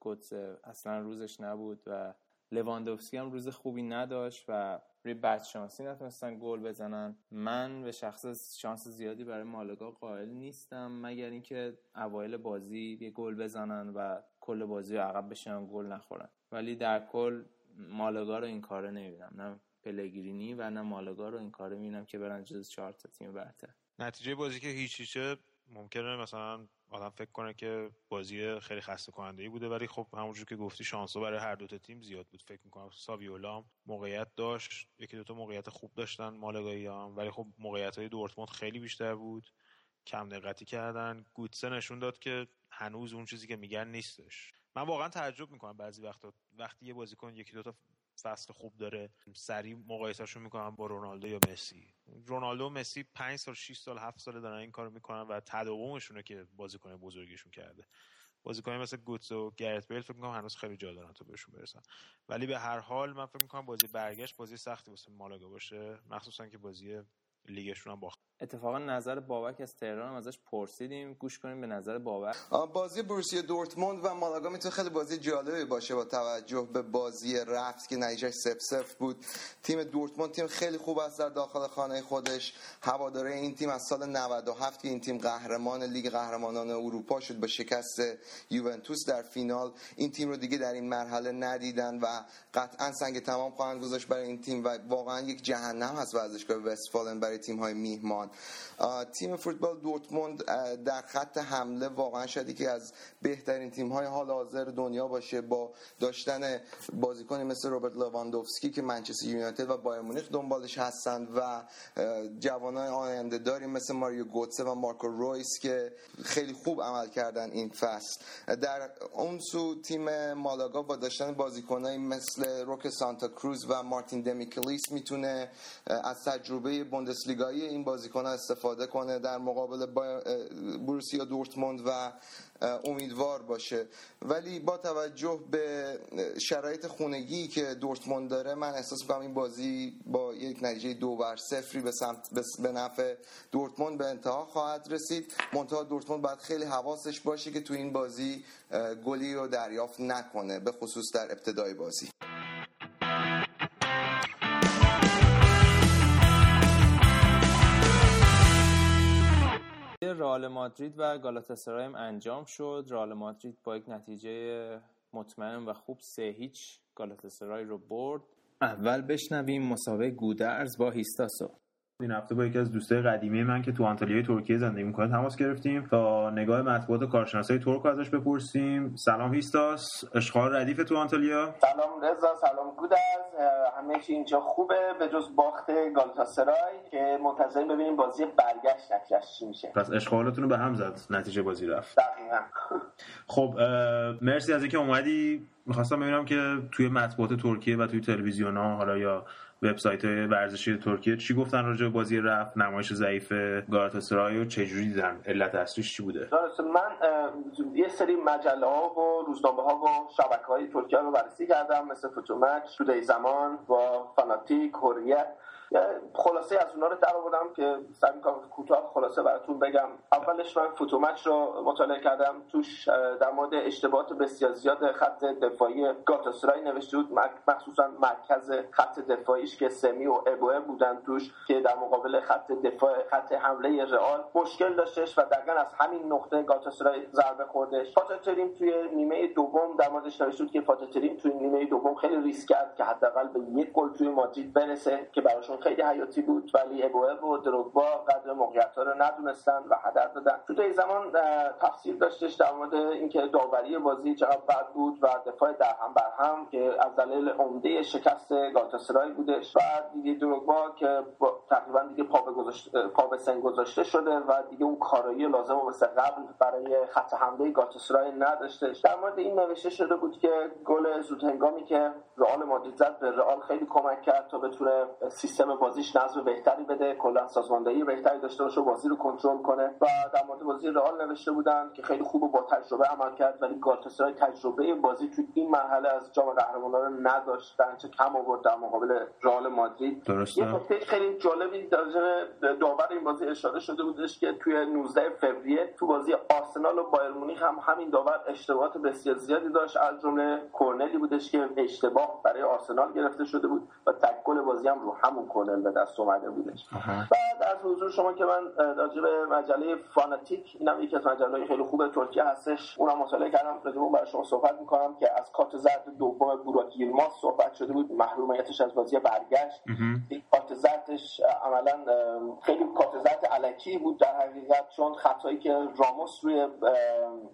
Speaker 5: گوتس اصلا روزش نبود و لواندوفسکی هم روز خوبی نداشت و روی بد شانسی نتونستن گل بزنن. من به شخص شانس زیادی برای مالگا قائل نیستم مگر اینکه اوایل بازی یه گل بزنن و کل بازی رو عقب بشن گل نخورن. ولی در کل مالگا رو این کاره نمی‌بینم. نه پلگرینی و نه مالگا رو این کاره می‌بینم که برن جز چهار تا تیم برتر.
Speaker 2: نتیجه بازی که هیچ هیچه ممکنه مثلا آدم فکر کنه که بازی خیلی خسته کننده ای بوده ولی خب همونجور که گفتی شانسا برای هر دو تیم زیاد بود. فکر می‌کنم ساویولا موقعیت داشت یکی دو تا موقعیت خوب داشتن مالگایی هم. ولی خب موقعیت های دورتموند خیلی بیشتر بود. کم دقتی کردن. گوتسه نشون داد که هنوز اون چیزی که میگن نیستش. من واقعا تعجب می‌کنم بعضی وقتا. وقتی یه بازیکن یکی دو تا فصل خوب داره سریع مقایسهشون می‌کنم با رونالدو یا مسی. رونالدو و مسی 5 سال 6 سال 7 سال دارن این کارو می‌کنن و تداومشونه که بازیکن بزرگشون کرده. بازیکن مثل گوتس و گرت بیل فکر می‌کنم هنوز خیلی جا دارن تا بهشون برسن. ولی به هر حال من فکر می‌کنم بازی برگشت بازی سختی واسه مالاگا باشه. مخصوصا که بازی لیگشون هم باخت.
Speaker 5: اتفاقا نظر بابک از تهران هم ازش پرسیدیم. گوش کنیم به نظر بابک.
Speaker 6: بازی بروسیا دورتموند و مالاگا می‌تونه خیلی بازی جالبی باشه با توجه به بازی رفت که نتیجه سف سف بود. تیم دورتموند تیم خیلی خوب است در داخل خانه خودش. هواداره این تیم از سال 97 که این تیم قهرمان لیگ قهرمانان اروپا شد با شکست یوونتوس در فینال. این تیم رو دیگه در این مرحله ندیدن و قطعا سنگ تمام خواهند گذاشت برای این تیم و واقعا یک جهنم هست ورزشگاه وستفالن برای تیم های میهمان. تیم فوتبال دورتموند در خط حمله واقعا شاید که از بهترین تیم های حال حاضر دنیا باشه با داشتن بازیکنی مثل روبرت لواندوفسکی که منچستر یونایتد و بایر مونیخ دنبالش هستند و جوانای آینده داریم مثل ماریو گوتسه و مارکو رویس که خیلی خوب عمل کردن این فصل. در اون سو تیم مالاگا با داشتن بازیکنایی مثل روک سانتا کروز و مارتین دمیکلیس می‌تونه از تجربه بوندسلیگایی این بازیکن استفاده کنه در مقابل بروسیا دورتموند و امیدوار باشه. ولی با توجه به شرایط خونگی که دورتموند داره من احساس می‌کنم این بازی با یک نتیجه دو بر صفری به سمت به نفع دورتموند به انتها خواهد رسید. منتها دورتموند باید خیلی حواسش باشه که تو این بازی گلی رو دریافت نکنه به خصوص در ابتدای بازی.
Speaker 5: رئال مادرید و گالاتاسرای هم انجام شد. رئال مادرید با یک نتیجه مطمئن و خوب سه هیچ گالاتاسرای رو برد. اول بشنویم مسابقه گودرز با هیستاسو.
Speaker 11: این هفته با یکی از دوستای قدیمی من که تو آنتالیای ترکیه زندگی می‌کنه تماس گرفتیم. تا نگاه مطبوعات و کارشناسای ترک ازش بپرسیم. سلام هیستاس. اشغال ردیف تو آنتالیا
Speaker 12: سلام رضا سلام گودرز. همه چی اینجا خوبه. به جز باخت گالاتاسرای که منتظریم ببینیم بازی برگشت نتیجهش چی میشه.
Speaker 11: پس اشغالتون رو به هم زد. نتیجه بازی رفت.
Speaker 12: دقیقا.
Speaker 11: خب مرسی از اینکه اومدی. می‌خواستم ببینم که توی مطبوعات ترکیه و توی تلویزیون ها حالا یا وبسایت ورزشی ترکیه. چی گفتن راجع به بازی رفت؟ نمایش ضعیف گالاتاسرای و چه جوری دیدن علت اصلیش چی بوده؟
Speaker 12: من یه سری مجله ها و روزنامه ها و شبکه های ترکیه رو بررسی کردم مثل فوتومچ تودی زمان و فاناتیک هوریت خلاصه از اونها رو در آوردم که سعی می‌کنم کوتاه خلاصه براتون بگم. اولش من فوتومچ رو مطالعه کردم. توش در مورد اشتباهات بسیار زیاد خط دفاعی گاتاسرای نوشته بود. مخصوصا مرکز خط دفاعیش که سمی و ابوه بودن توش که در مقابل خط دفاع خط حمله رئال مشکل داشتش و دقیقا از همین نقطه گاتاسرای ضربه خوردش. فاتاتریم توی نیمه دوم در موردش نوشته بود که فاتاتریم توی نیمه دوم خیلی ریسک کرد که حداقل به یک گل توی مادرید برسه که براشون خیلی حیاتی بود ولی ابوه و دروگبا قدر موقعیت رو ندونستن و هدر دادن. تو زمان تفسیر داشتش در مورد اینکه داوری بازی چقدر بد بود و دفاع در هم بر هم که از دلیل عمده شکست گالاتاسرای بودش و دیگه دروگبا که تقریبا دیگه پا به, گذاشته، پا سن گذاشته شده و دیگه اون کارایی لازم و مثل قبل برای خط حمله گالاتاسرای نداشتش. در مورد این نوشته شده بود که گل زود هنگامی که رئال مادرید زد به رئال خیلی کمک کرد تا بتونه سیستم بازیش نظم بهتری بده کلا سازماندهی بهتری داشته باشه بازی رو کنترل کنه. و در مورد بازی رئال نوشته بودن که خیلی خوب و با تجربه عمل کرد ولی گالاتاسرای تجربه بازی تو این مرحله از جام قهرمانان نداشت چه کم آورد در مقابل رئال مادرید.
Speaker 11: درسته.
Speaker 12: یه نکته خیلی جالبی در داور این بازی اشاره شده بودش که توی 19 فوریه تو بازی آرسنال و بایرن مونیخ هم همین داور اشتباهات بسیار زیادی داشت. از جمله کرنری بودش که اشتباه برای آرسنال گرفته شده بود و تک گل بازی هم رو همون کرنر به دست اومده بودش. بعد از حضور شما که من راجع به مجله فاناتیک اینم یکی از مجله خیلی خوب ترکیه هستش. اونم مطالعه کردم راجع به برای شما صحبت می‌کنم که از کارت زرد دوم بوراک یلماز صحبت شده بود. محرومیتش از بازی برگشت. کارت زردش عملا خیلی کارت زرد علکی بود در حقیقت چون خطایی که راموس روی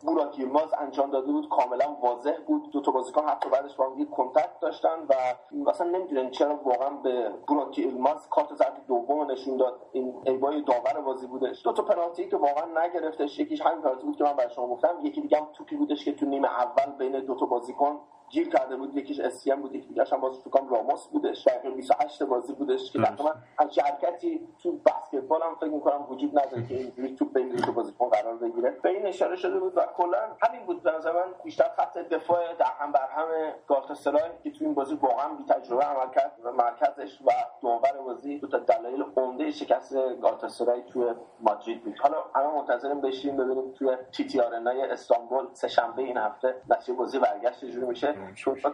Speaker 12: بوراک یلماز انجام داده بود کاملا واضح بود. دو تا بازیکن حتی بعدش با هم کنتاکت داشتن و مثلا نمی‌دونن چرا واقعا به بوراک یلماز کارت زرد دوم نشون داد این ایبای داور بازی بودش. دو تا پنالتی که واقعا نگرفتش. یکیش همین پنالتی بود که من برای شما گفتم. یکی دیگه هم توپی بودش که تو نیمه اول بین دو تا بازیکن گیر کرده بود یکیش اسیم بود یکی دیگه هم باز فکر راموس بودش. دقیقه 28 بازی بودش که تقریبا همچین حرکتی تو بسکتبال هم فکر می‌کنم وجود نداره که اینجوری توپ بین دو بازیکن قرار بگیره. به این اشاره شده بود و کلا همین بود. به نظر من بیشتر خط دفاع در هم بر هم گالاتاسرای که تو این بازی واقعا بی تجربه عمل کرد و مرکزش و دونور بازی دو تا دلایل عمده شکست گالاتاسرای توی مادرید بود. حالا همه منتظریم بشیم ببینیم توی تی تی آرنای استانبول سه شنبه این هفته نتیجه بازی برگشت چجوری میشه.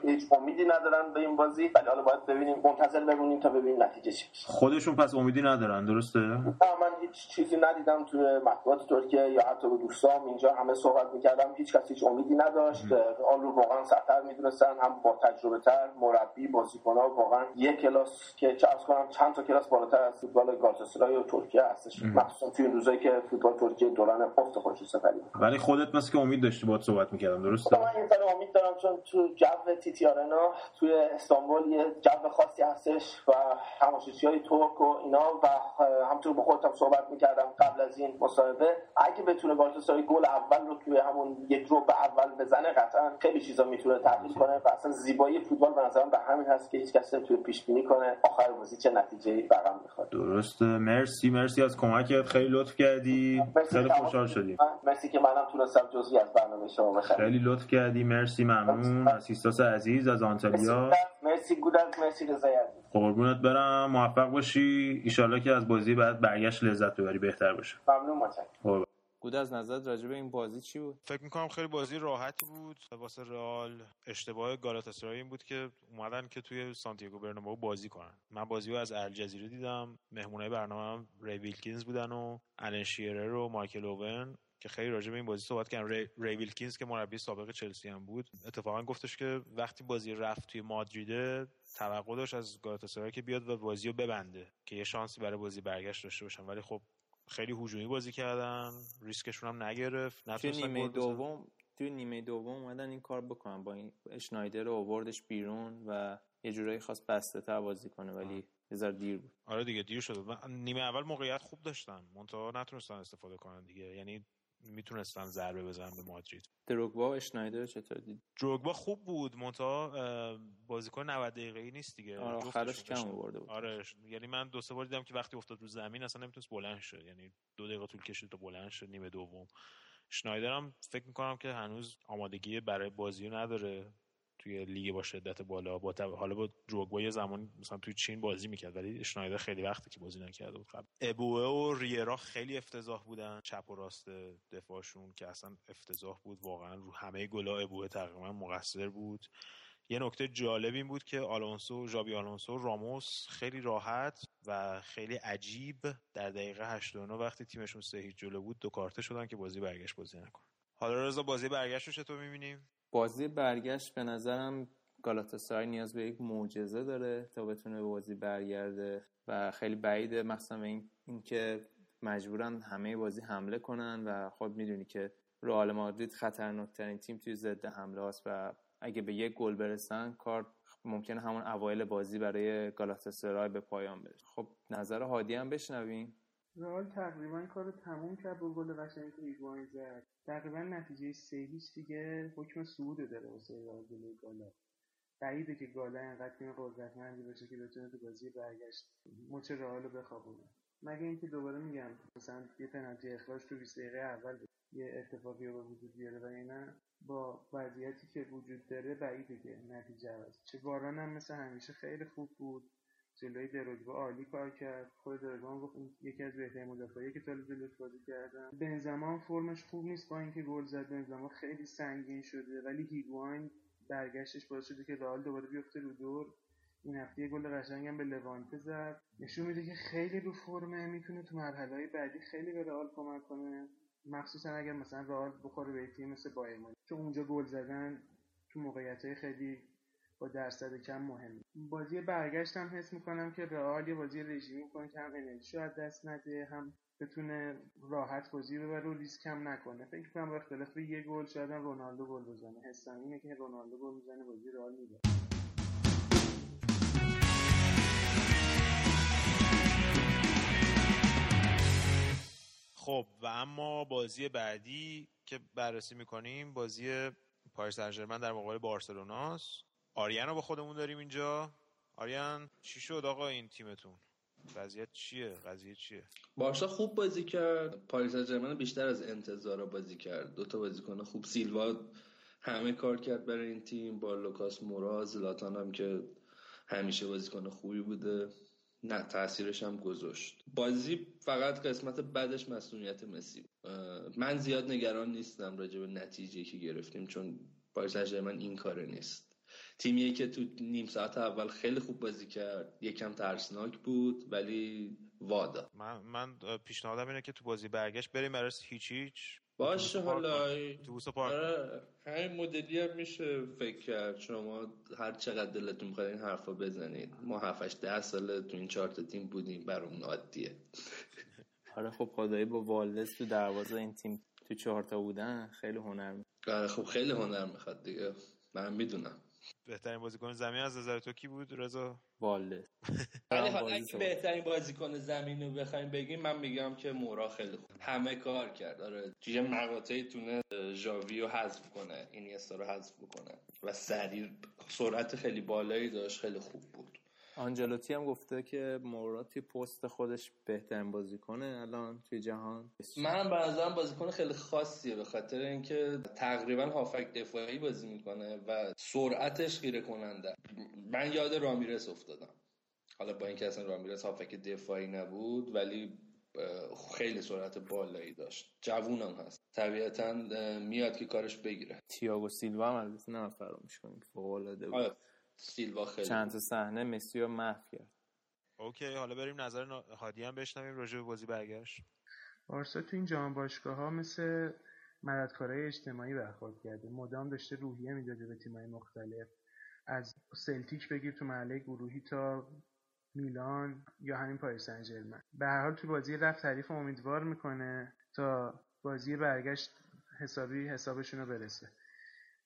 Speaker 12: هیچ امیدی ندارن به این بازی. ولی حالا باید ببینیم منتظر بمونیم تا ببینیم نتیجه چی
Speaker 11: خودشون پس امیدی ندارن درسته؟
Speaker 12: نه من هیچ چیزی ندیدم توی مطبوعات ترکیه یا حتی با دوستام. اینجا همه صحبت می‌کردم. هیچ کسی هیچ امیدی نداشت. آن رو واقعا سختتر می‌دونستن. هم با تجربه تر مربی بازیکن‌ها واقعا یک کلاس که چه از کنم چند تا کلاس بالاتر از فوتبال گالاتاسرای و ترکیه هستش. مخصوصا توی این روزایی که فوتبال ترکیه دوران افت خودش رو سپری
Speaker 11: ولی خودت مثل که امید داشتی باهات صحبت می‌کردم درسته؟
Speaker 12: من این امید دارم چون تو جو تیتی آرنا توی استانبول یه جو خاصی هستش و تماشاچی های ترک و اینا و همطور با خودم صحبت می‌کردم قبل از این مصاحبه اگه بتونه گالاتاسرای گل اول رو توی همون یک رو به اول بزنه قطعا خیلی چیزا می‌تونه تغییر کنه و اصلا زیبایی فوتبال به نظرم به همین هست که هیچ کسی توی پیش بینی کنه آخر بازی چه نتیجه رقم بخواد
Speaker 11: درسته. مرسی مرسی از کمکت. خیلی لطف کردی. خیلی خوشحال شدیم.
Speaker 12: مرسی که منم تونستم جزئی از برنامه شما بخرم.
Speaker 11: خیلی لطف کردی. مرسی ممنون. سیستاس عزیز از آنتالیا.
Speaker 12: مرسی گودت مرسی رضای
Speaker 11: قربونت برم. موفق باشی. ایشالله که از بازی بعد برگشت لذت ببری بهتر باشه.
Speaker 12: ممنون متشکرم.
Speaker 5: گود از نظر راجع به این بازی چی بود؟
Speaker 2: فکر می‌کنم خیلی بازی راحتی بود. واسه رئال اشتباه گالاتاسرای این بود که اومدن که توی سانتیاگو برنابئو بازی کنن. من بازی رو از الجزیره دیدم. مهمونای برنامه ری ویلکینز بودن و الن شیرر و مایکل اوون. که خیلی راجع به این بازی صحبت کردن. ری, ری ویلکینز که مربی سابق چلسی هم بود اتفاقا گفتش که وقتی بازی رفت توی مادرید توقع داشت از گالاتاسرای که بیاد و بازی رو ببنده که یه شانسی برای بازی برگشت داشته باشن. ولی خب خیلی هجومی بازی کردن ریسکشون هم نگرفت
Speaker 5: توی نیمه دوم توی نیمه دوم اومدن این کار بکنن. با این اشنایدر رو آوردش بیرون و یه جورایی خواست بسته تر بازی کنه ولی یه دیر بود.
Speaker 2: آره دیگه دیر شد. نیمه اول موقعیت خوب داشتن. منتها نتونستن استفاده کنن دیگه. یعنی می‌تونستن ضربه بزنن به مادرید.
Speaker 5: دروگبا و اشنایدر چطور دید
Speaker 2: دروگبا خوب بود منتها بازیکن 90 دقیقه‌ای نیست دیگه.
Speaker 5: آره آخرش کم آورده بود.
Speaker 2: آره یعنی من دو سه بار دیدم که وقتی افتاد رو زمین اصلا نمی‌تونست بلند شه. یعنی دو دقیقه طول کشید تا بلند شد نیمه دوم. شنایدر هم فکر می‌کنم که هنوز آمادگی برای بازی نداره. توی لیگ با شدت بالا با تب... حالا با دروگبا یه زمان مثلا توی چین بازی می‌کرد ولی اشنایدر خیلی وقتی که بازی نکرده بود قبل. ابوه و ریرا خیلی افتضاح بودن چپ و راست دفاعشون که اصلا افتضاح بود واقعا رو همه گلا ابوه تقریبا مقصر بود. یه نکته جالب این بود که آلونسو ژابی آلونسو راموس خیلی راحت و خیلی عجیب در دقیقه 89 وقتی تیمشون سه جلو بود دو کارته شدن که بازی برگشت بازی نکن. حالا رضا بازی برگشت رو چطور می‌بینیم؟
Speaker 5: بازی برگشت به نظرم گالاتاسرای نیاز به یک معجزه داره تا بتونه به بازی برگرده و خیلی بعیده مثلا این اینکه مجبورن همه بازی حمله کنن و خود می‌دونی که رئال مادرید خطرناکترین تیم توی ضد حمله است و اگه به یک گل برسن کار ممکنه همون اوایل بازی برای گالاتاسرای به پایان برسه خب نظر هادی هم بشنویم.
Speaker 10: رئال تقریبا کارو تموم کرد با گل قشنگی که ایگواین زد. تقریبا نتیجه سه هیچ دیگه حکم صعود داره واسه رئال جلوی گالا. بعیده که گالا انقدر تیم قدرتمندی باشه که بتونه تو بازی برگشت. مچ رئال رو بخوابونه. مگه اینکه دوباره میگم مثلا یه پنالتی اخراج تو 20 دقیقه اول یه اتفاقی رو به وجود بیاره و اینا. با وضعیتی که وجود داره بعیده که نتیجه عوض. چه باران هم مثل همیشه خیلی خوب بود. جلوی دروگبا عالی کار کرد. خود دروگبا گفت این یکی از بهترین مدافعایی که تا جلوش بازی کردن. بنزما فرمش خوب نیست با اینکه گل زد. بنزما خیلی سنگین شده ولی هیگواین برگشتش باعث شده که رئال دوباره بیفته رو دور. این هفته یه گل قشنگ هم به لوانته زد. نشون میده که خیلی رو فرمه می‌تونه تو مرحله بعدی خیلی به رئال کمک کنه. مخصوصا اگر مثلا رئال بخوره به تیم مثل بایر چون اونجا گل زدن تو موقعیت خیلی درصد کم مهم بازی برگشت هم حس می‌کنم که رئال یه بازی رژیمی می‌کنه که هم انرژی از دست نده هم بتونه راحت بازی ببره و ریسک کم نکنه. فکر کنم با اختلاف یه گل شاید رونالدو گل بزنه. حسم اینه که رونالدو گل می‌زنه بازی رئال می‌بره.
Speaker 2: خب و اما بازی بعدی که بررسی می‌کنیم بازی پاریس سن در مقابل بارسلوناست. آریان رو با خودمون داریم اینجا. آریان چی شد آقا این تیمتون؟ وضعیت چیه؟ قضیه چیه؟
Speaker 4: بارسا خوب بازی کرد. پاریس سن بیشتر از انتظار بازی کرد. دو تا بازیکن خوب. سیلوا همه کار کرد برای این تیم. با لوکاس مورا زلاتان هم که همیشه بازیکن خوبی بوده. نه تاثیرش هم گذاشت. بازی فقط قسمت بعدش مسئولیت مسی. من زیاد نگران نیستم راجع به نتیجه که گرفتیم چون پاریس من این کاره نیست. تیمیه که تو نیم ساعت اول خیلی خوب بازی کرد. یکم ترسناک بود ولی وادا.
Speaker 2: من من پیشنهادم اینه که تو بازی برگشت بریم برای هیچ هیچ.
Speaker 4: باشه حالا.
Speaker 2: تو پارک
Speaker 4: آره همین مدلی هم میشه فکر کرد. شما هر چقدر دلتون می‌خواد این حرفا بزنید. ما 7 ده سال تو این چهار تیم بودیم. برامون عادیه.
Speaker 5: آره خب خدایی با والدس تو دروازه این تیم تو چهار تا بودن خیلی هنر
Speaker 4: می‌خواد آره خب خیلی هنر می‌خواد دیگه. من می‌دونم.
Speaker 2: بهترین بازیکن زمین از نظر تو کی بود؟ رضا؟
Speaker 5: والد
Speaker 4: ولی حالا اگه بهترین بازیکن زمین رو بخوایم بگیم من میگم که مورا خیلی خوب. همه کار کرد. آره یه مقاطعی تونه ژاوی رو حذف کنه اینیستا رو حذف بکنه و سریع سرعت خیلی بالایی داشت خیلی خوب بود.
Speaker 5: آنجلوتی هم گفته که مورا توی پست خودش بهترین بازیکنه الان توی جهان.
Speaker 4: من به نظرم بازیکن خیلی خاصیه به خاطر اینکه تقریبا هافک دفاعی بازی می‌کنه و سرعتش خیره کننده من یاد رامیرس افتادم. حالا با اینکه اصلا رامیرس هافک دفاعی نبود ولی خیلی سرعت بالایی داشت. جوونم هست. طبیعتا میاد که کارش بگیره.
Speaker 5: تییاگو سیلوا هم البته نه فراموش کنیم فوق العاده بود.
Speaker 4: سیلوا خیلی
Speaker 5: چند تا صحنه مسی رو محو کرد.
Speaker 2: OK حالا بریم نظر هادی هم بشنویم راجع به بازی برگشت.
Speaker 10: بارسا تو این جام باشگاه ها مثل مددکارای اجتماعی برخورد کرده. مدام داشته روحیه می‌داده به تیمای مختلف. از سلتیک بگیر تو مرحله گروهی تا میلان یا همین پاریس سن به هر حال تو بازی رفت حریف امیدوار می‌کنه تا بازی برگشت حسابی حسابشون رو برسه.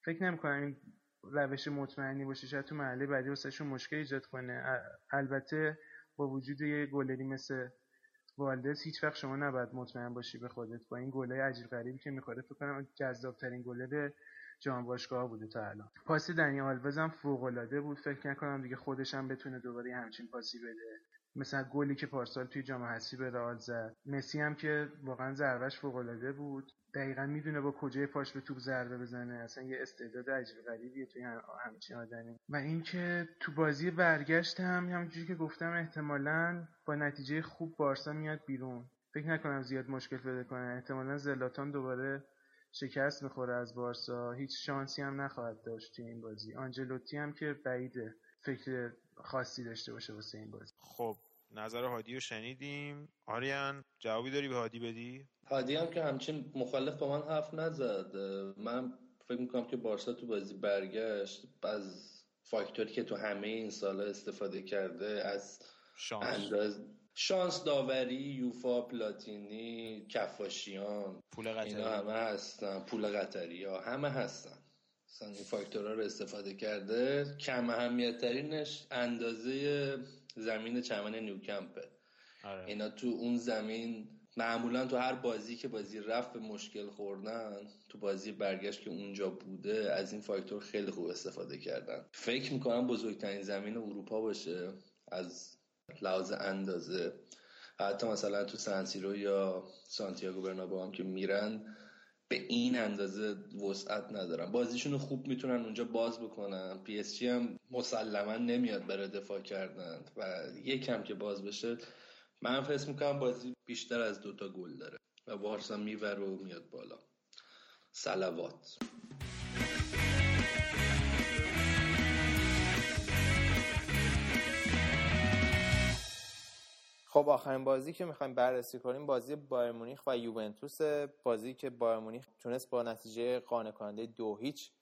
Speaker 10: فکر نمی‌کنم این روش مطمئنی باشه شاید تو محله بعدی واسهشون مشکل ایجاد کنه. البته با وجود یه گلری مثل والدس هیچ وقت شما نباید مطمئن باشی به خودت با این گله عجیب غریبی که می‌خوره. فکر کنم جذابترین گله جام باشگاه بوده تا الان. پاس دنی آلوز هم فوق العاده بود. فکر نکنم دیگه خودش هم بتونه دوباره همچین پاسی بده. مثلا گلی که پارسال توی جام حذفی به رئال زد. مسی هم که واقعا ضربش فوق العاده بود. دقیقا می‌دونه با کجای پاش به توپ ضربه بزنه. اصلا یه استعداد عجیب غریبیه توی همچین آدمی. و اینکه تو بازی برگشت هم همونجوری که گفتم احتمالا با نتیجه خوب بارسا میاد بیرون. فکر نکنم زیاد مشکل پیدا کنه. احتمالا زلاتان دوباره شکست می‌خوره از بارسا. هیچ شانسی هم نخواهد داشت توی این بازی. آنجلوتی هم که بعیده. فکر خاصی داشته باشه واسه این بازی.
Speaker 2: خب نظر هادی رو شنیدیم. آریان جوابی داری به هادی بدی؟
Speaker 4: هادی هم که همچین مخالف با من حرف نزد. من فکر می‌کنم که بارسا تو بازی برگشت از فاکتوری که تو همه این سالا استفاده کرده از
Speaker 2: شانس.
Speaker 4: انداز شانس داوری یوفا پلاتینی کفاشیان.
Speaker 2: پول قطری.
Speaker 4: اینا همه هستن. پول قطری ها. همه هستن. مثلا این فاکتورها رو استفاده کرده. کم اهمیت ترینش اندازه زمین چمن نیوکمپه.
Speaker 2: آره.
Speaker 4: اینا تو اون زمین معمولا تو هر بازی که بازی رفت به مشکل خوردن تو بازی برگشت که اونجا بوده از این فاکتور خیلی خوب استفاده کردن. فکر می‌کنم بزرگترین زمین اروپا باشه از لحاظ اندازه. حتی مثلا تو سنسیرو یا سانتیاگو برنابو هم که میرن به این اندازه وسعت ندارن بازیشون خوب می‌تونن اونجا باز بکنن. PSG هم مسلما نمیاد برای دفاع کردن و یکم که باز بشه من فکر می‌کنم بازی بیشتر از دوتا گل داره و بارسا میور و میاد بالا. سلوات.
Speaker 5: خب آخرین بازی که می‌خوایم بررسی کنیم بازی بایر مونیخ و یوونتوس. بازی که بایر مونیخ تونست با نتیجه قانع کننده دو هیچ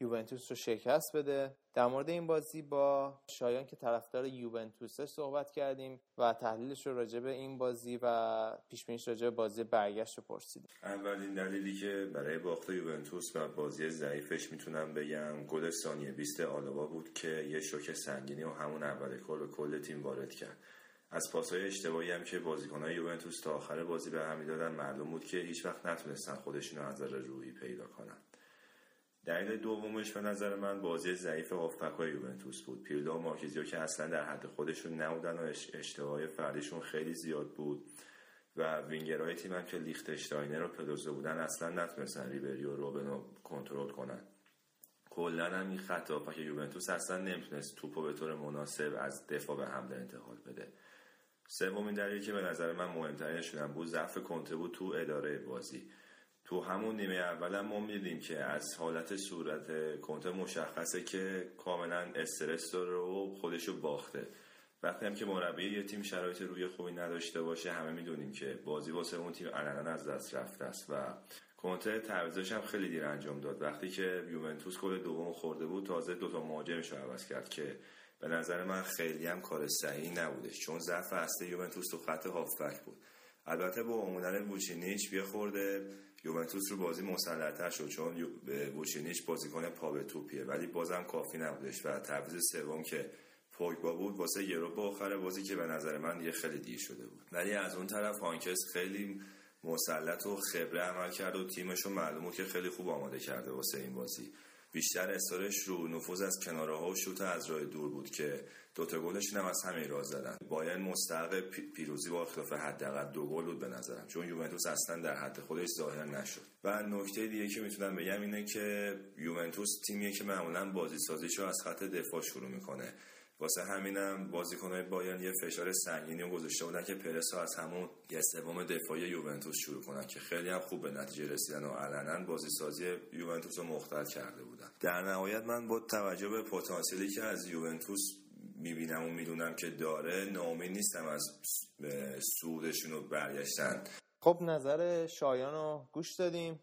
Speaker 5: یوونتوس رو شکست بده. در مورد این بازی با شایان که طرفدار یوونتوسه صحبت کردیم و تحلیلش رو راجع به این بازی و پیش بینیش راجع به بازی برگشت رو پرسیدیم.
Speaker 8: اولین دلیلی که برای باخت یوونتوس و بازی ضعیفش می‌تونم بگم گل ثانیه 20 آلابا بود که یه شوک سنگینی و همون اول کل به کل تیم وارد کرد. از پاسهای اشتباهی هم که بازیکنهای یوونتوس تا آخر بازی به هم دادن معلوم بود که هیچ وقت نتونستن خودشون از نظر روحی پیدا کنن. دلیل دومش به نظر من بازی ضعیف هافبک‌های یوونتوس بود. پیرلو و مارکیزیو که اصلا در حد خودشون نبودن و اشتباههای فردیشون خیلی زیاد بود و وینگرهای تیم هم که لیختشتاینر و پلوزه بودن اصلا نتونستن ریبری و روبن رو کنترل کنن. کلا هم این خط هافبک یوونتوس اصلا نمی‌تونست توپو به طور مناسب از دفاع به حمله انتقال بده. سومین دلیلی که به نظر من مهمترینشون بود ضعف کنته بود تو اداره بازی. تو همون نیمه اول ما می‌دیدیم که از حالت صورت کنته مشخصه که کاملا استرس داره و خودشو باخته. وقتی هم که مربی یه تیم شرایط روی خوبی نداشته باشه همه می‌دونیم که بازی واسه اون تیم علنا از دست رفته است و کنته تعویضش هم خیلی دیر انجام داد. وقتی که یوونتوس گل دوم خورده بود تازه دوتا مهاجمش رو عوض کرد که به نظر من خیلی هم کار صحیحی نبودش چون ضعف اصلی یوونتوس تو خط هافبک بود. البته با اومدن بوچینیچ بیا خورده یوونتوس رو بازی مسلطتر شد چون بوچینیچ بازیکن پا به توپیه. ولی بازم کافی نبودش و تعویض سوم که پوگبا بود واسه یورو با آخر بازی که به نظر من یه خیلی دیر شده بود. ولی از اون طرف هانکس خیلی مسلط و خبره عمل کرد و تیمش رو معلومه که خیلی خوب آماده کرده واسه این بازی. بیشتر استارش رو نفوذ از کناره ها و شوت از راه دور بود که دوتا گلشون هم از همین راز زدن. باید مستحق پیروزی با اختلاف حداقل دو گل بود به نظرم چون یوونتوس اصلا در حد خودش ظاهر نشد. و نکته دیگه که می‌تونم بگم اینه که یوونتوس تیمیه که معمولا بازی سازیشو از خط دفاع شروع می‌کنه. واسه همینم بازیکنهای بایرن یه فشار سنگینی گذاشته بودن که پرس از همون یه سوم دفاعی یوونتوس شروع کنن که خیلی هم خوب به نتیجه رسیدن و علنا بازی سازی یوونتوس رو مختل کرده بودن. در نهایت من با توجه به پتانسیلی که از یوونتوس می‌بینم و می‌دونم که داره ناامید نیستم از سودشون رو برگشتن.
Speaker 1: خب نظر شایان رو گوش دادیم.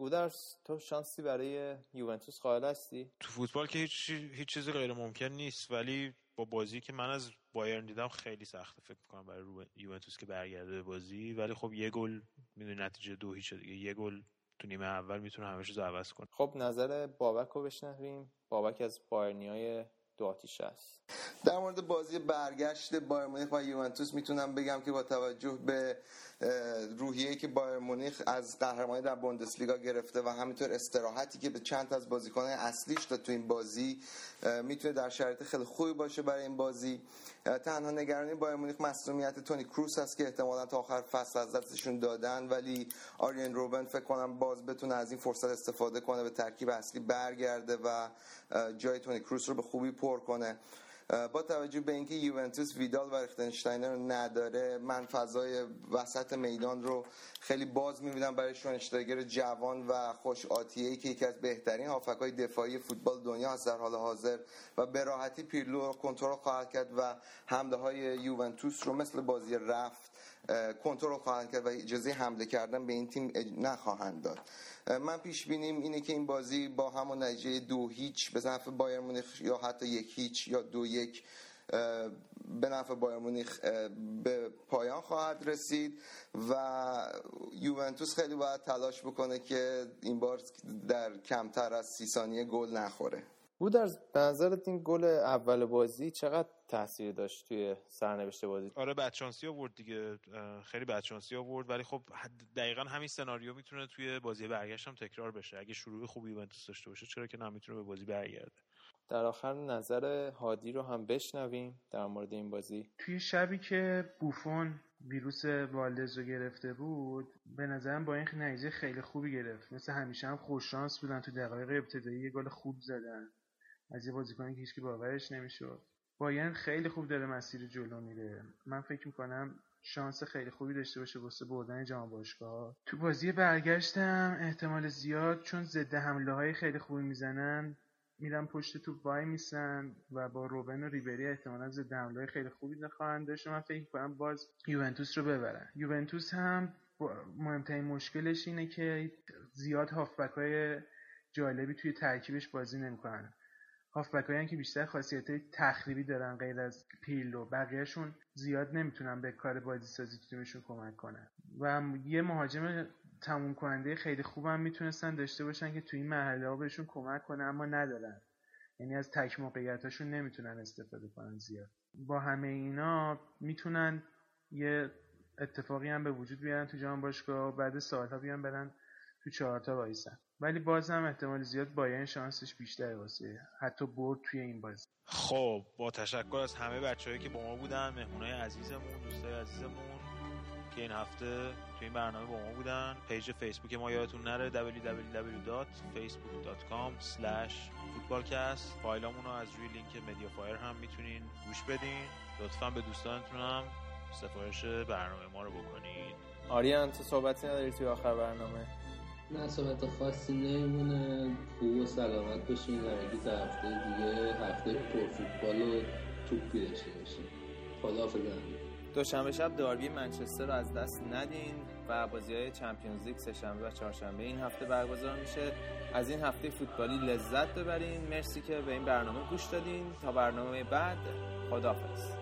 Speaker 1: گودرس تو شانسی برای یوونتوس قائل هستی؟
Speaker 2: تو فوتبال که هیچ هیچ چیزی غیر ممکن نیست ولی با بازی که من از بایرن دیدم خیلی سخته فکر می‌کنم برای یوونتوس که برگرده به بازی. ولی خب یه گل می‌دونی نتیجه دو هیچ دیگه. یه گل تو نیمه اول می‌تونه همه چیز عوض کنه.
Speaker 1: خب نظر بابک رو بشنویم. بابک از بایرنیای دو آتیش است.
Speaker 6: در مورد بازی برگشت بایر مونیخ و یوونتوس می‌تونم بگم که با توجه به روحیه‌ای که بایر مونیخ از قهرمانی در بوندسلیگا گرفته و همینطور استراحتی که به چند از بازیکنان اصلیش داد تو این بازی می‌تونه در شرایط خیلی خوبی باشه برای این بازی. تنها نگرانی بایر مونیخ مسئولیت تونی کروس هست که احتمالا تا آخر فصل از دستشون دادن ولی آریان روبن فکر کنم باز بتونه از این فرصت استفاده کنه به ترکیب اصلی برگرده و جای تونی کروس رو به خوبی پر کنه. با توجه به اینکه یوونتوس ویدال و ریختنشتاینر رو نداره من فضای وسط میدان رو خیلی باز می‌بینم برای شونشتاگر جوان و خوش آتیه که یکی از بهترین های دفاعی فوتبال دنیا هست در حال حاضر و به راحتی پیرلو کنترل خواهد کرد و حمله های یوونتوس رو مثل بازی رفت کنترل خواهند کرد و اجازه حمله کردن به این تیم نخواهند داد. من پیش بینیم اینه که این بازی با همون نتیجه دو هیچ به نفع بایر مونیخ یا حتی یک هیچ یا دو یک به نفع بایر مونیخ به پایان خواهد رسید و یوونتوس خیلی باید تلاش بکنه که این بار در کمتر از سی ثانیه گل نخوره.
Speaker 1: بود در نظرت این گل اول بازی چقدر تاثیر داشت توی سرنوشت بازی؟
Speaker 2: آره بدشانسی آورد دیگه خیلی بدشانسی آورد ولی خب دقیقا همین سناریو می‌تونه توی بازی برگشت هم تکرار بشه. اگه شروع خوبی یوونتوس داشته باشه چرا که نمی‌تونه به بازی برگرده.
Speaker 1: در آخر نظر هادی رو هم بشنویم در مورد این بازی.
Speaker 10: توی شبی که بوفون ویروس والدز رو گرفته بود به نظرم با این نتیجه خیلی خوبی گرفت. مثل همیشه هم خوششانس بودن تو دقایق ابتدایی یه گل خوب زدن. از یه بازیکنی که هیچکی باورش نمی‌شد. بایرن خیلی خوب داره مسیر جلو میره. من فکر می‌کنم شانس خیلی خوبی داشته باشه واسه بردن جام باشگاه. تو بازی برگشتم احتمال زیاد چون ضد حمله های خیلی خوبی می‌زنن میرن پشت تو وای میسن و با روبن و ریبری احتمالا ضد حمله خیلی خوبی خواهند داشت. من فکر کنم باز یوونتوس رو ببرن. یوونتوس هم مهمترین مشکلش اینه که زیاد هافبک های جالبی توی ترکیبش بازی نمی‌کنن. هافبک که بیشتر خاصیت تخریبی دارن غیر از پیلو بقیهشون زیاد نمی‌تونن به کار بازی سازی تیمشون کمک کنن. و یه مهاجم تموم کننده خیلی خوبم می‌تونستن داشته باشن که توی این مرحله ها بهشون کمک کنه اما ندارن. یعنی از تک موقعیتاشون نمی‌تونن استفاده کنن زیاد. با همه اینا می‌تونن یه اتفاقی هم به وجود بیارن تو جام باشگاه بعد سالها بیان برن تو چهارتا وایسن. ولی باز هم احتمال زیاد بایرن شانسش بیشتره واسه حتی برد توی این بازی.
Speaker 2: خب با تشکر از همه بچههایی که با ما بودن مهمونای عزیزمون دوستای عزیزمون که این هفته توی این برنامه با ما بودن. پیج فیسبوک ما یادتون نره www.facebook.com footballcast. فایلامون رو از روی لینک MediaFire هم می‌تونین گوش بدین. لطفا به دوستانتون هم سفارش برنامه ما رو بکنید
Speaker 5: آریان تو صحبتی نداری توی آخر برنامه؟
Speaker 4: صحبت خاصی نمیمونه. خوب و سلامت باشین. همگی تا هفته دیگه هفته پر فوتبال و توپی داشته باشین. خداحافظ.
Speaker 5: دوشنبه شب داربی منچستر رو از دست ندین و بازی های چمپیونز لیگ سهشنبه و چهارشنبه این هفته برگزار میشه. از این هفته فوتبالی لذت ببرین. مرسی که به این برنامه گوش دادین. تا برنامه بعد خداحافظ.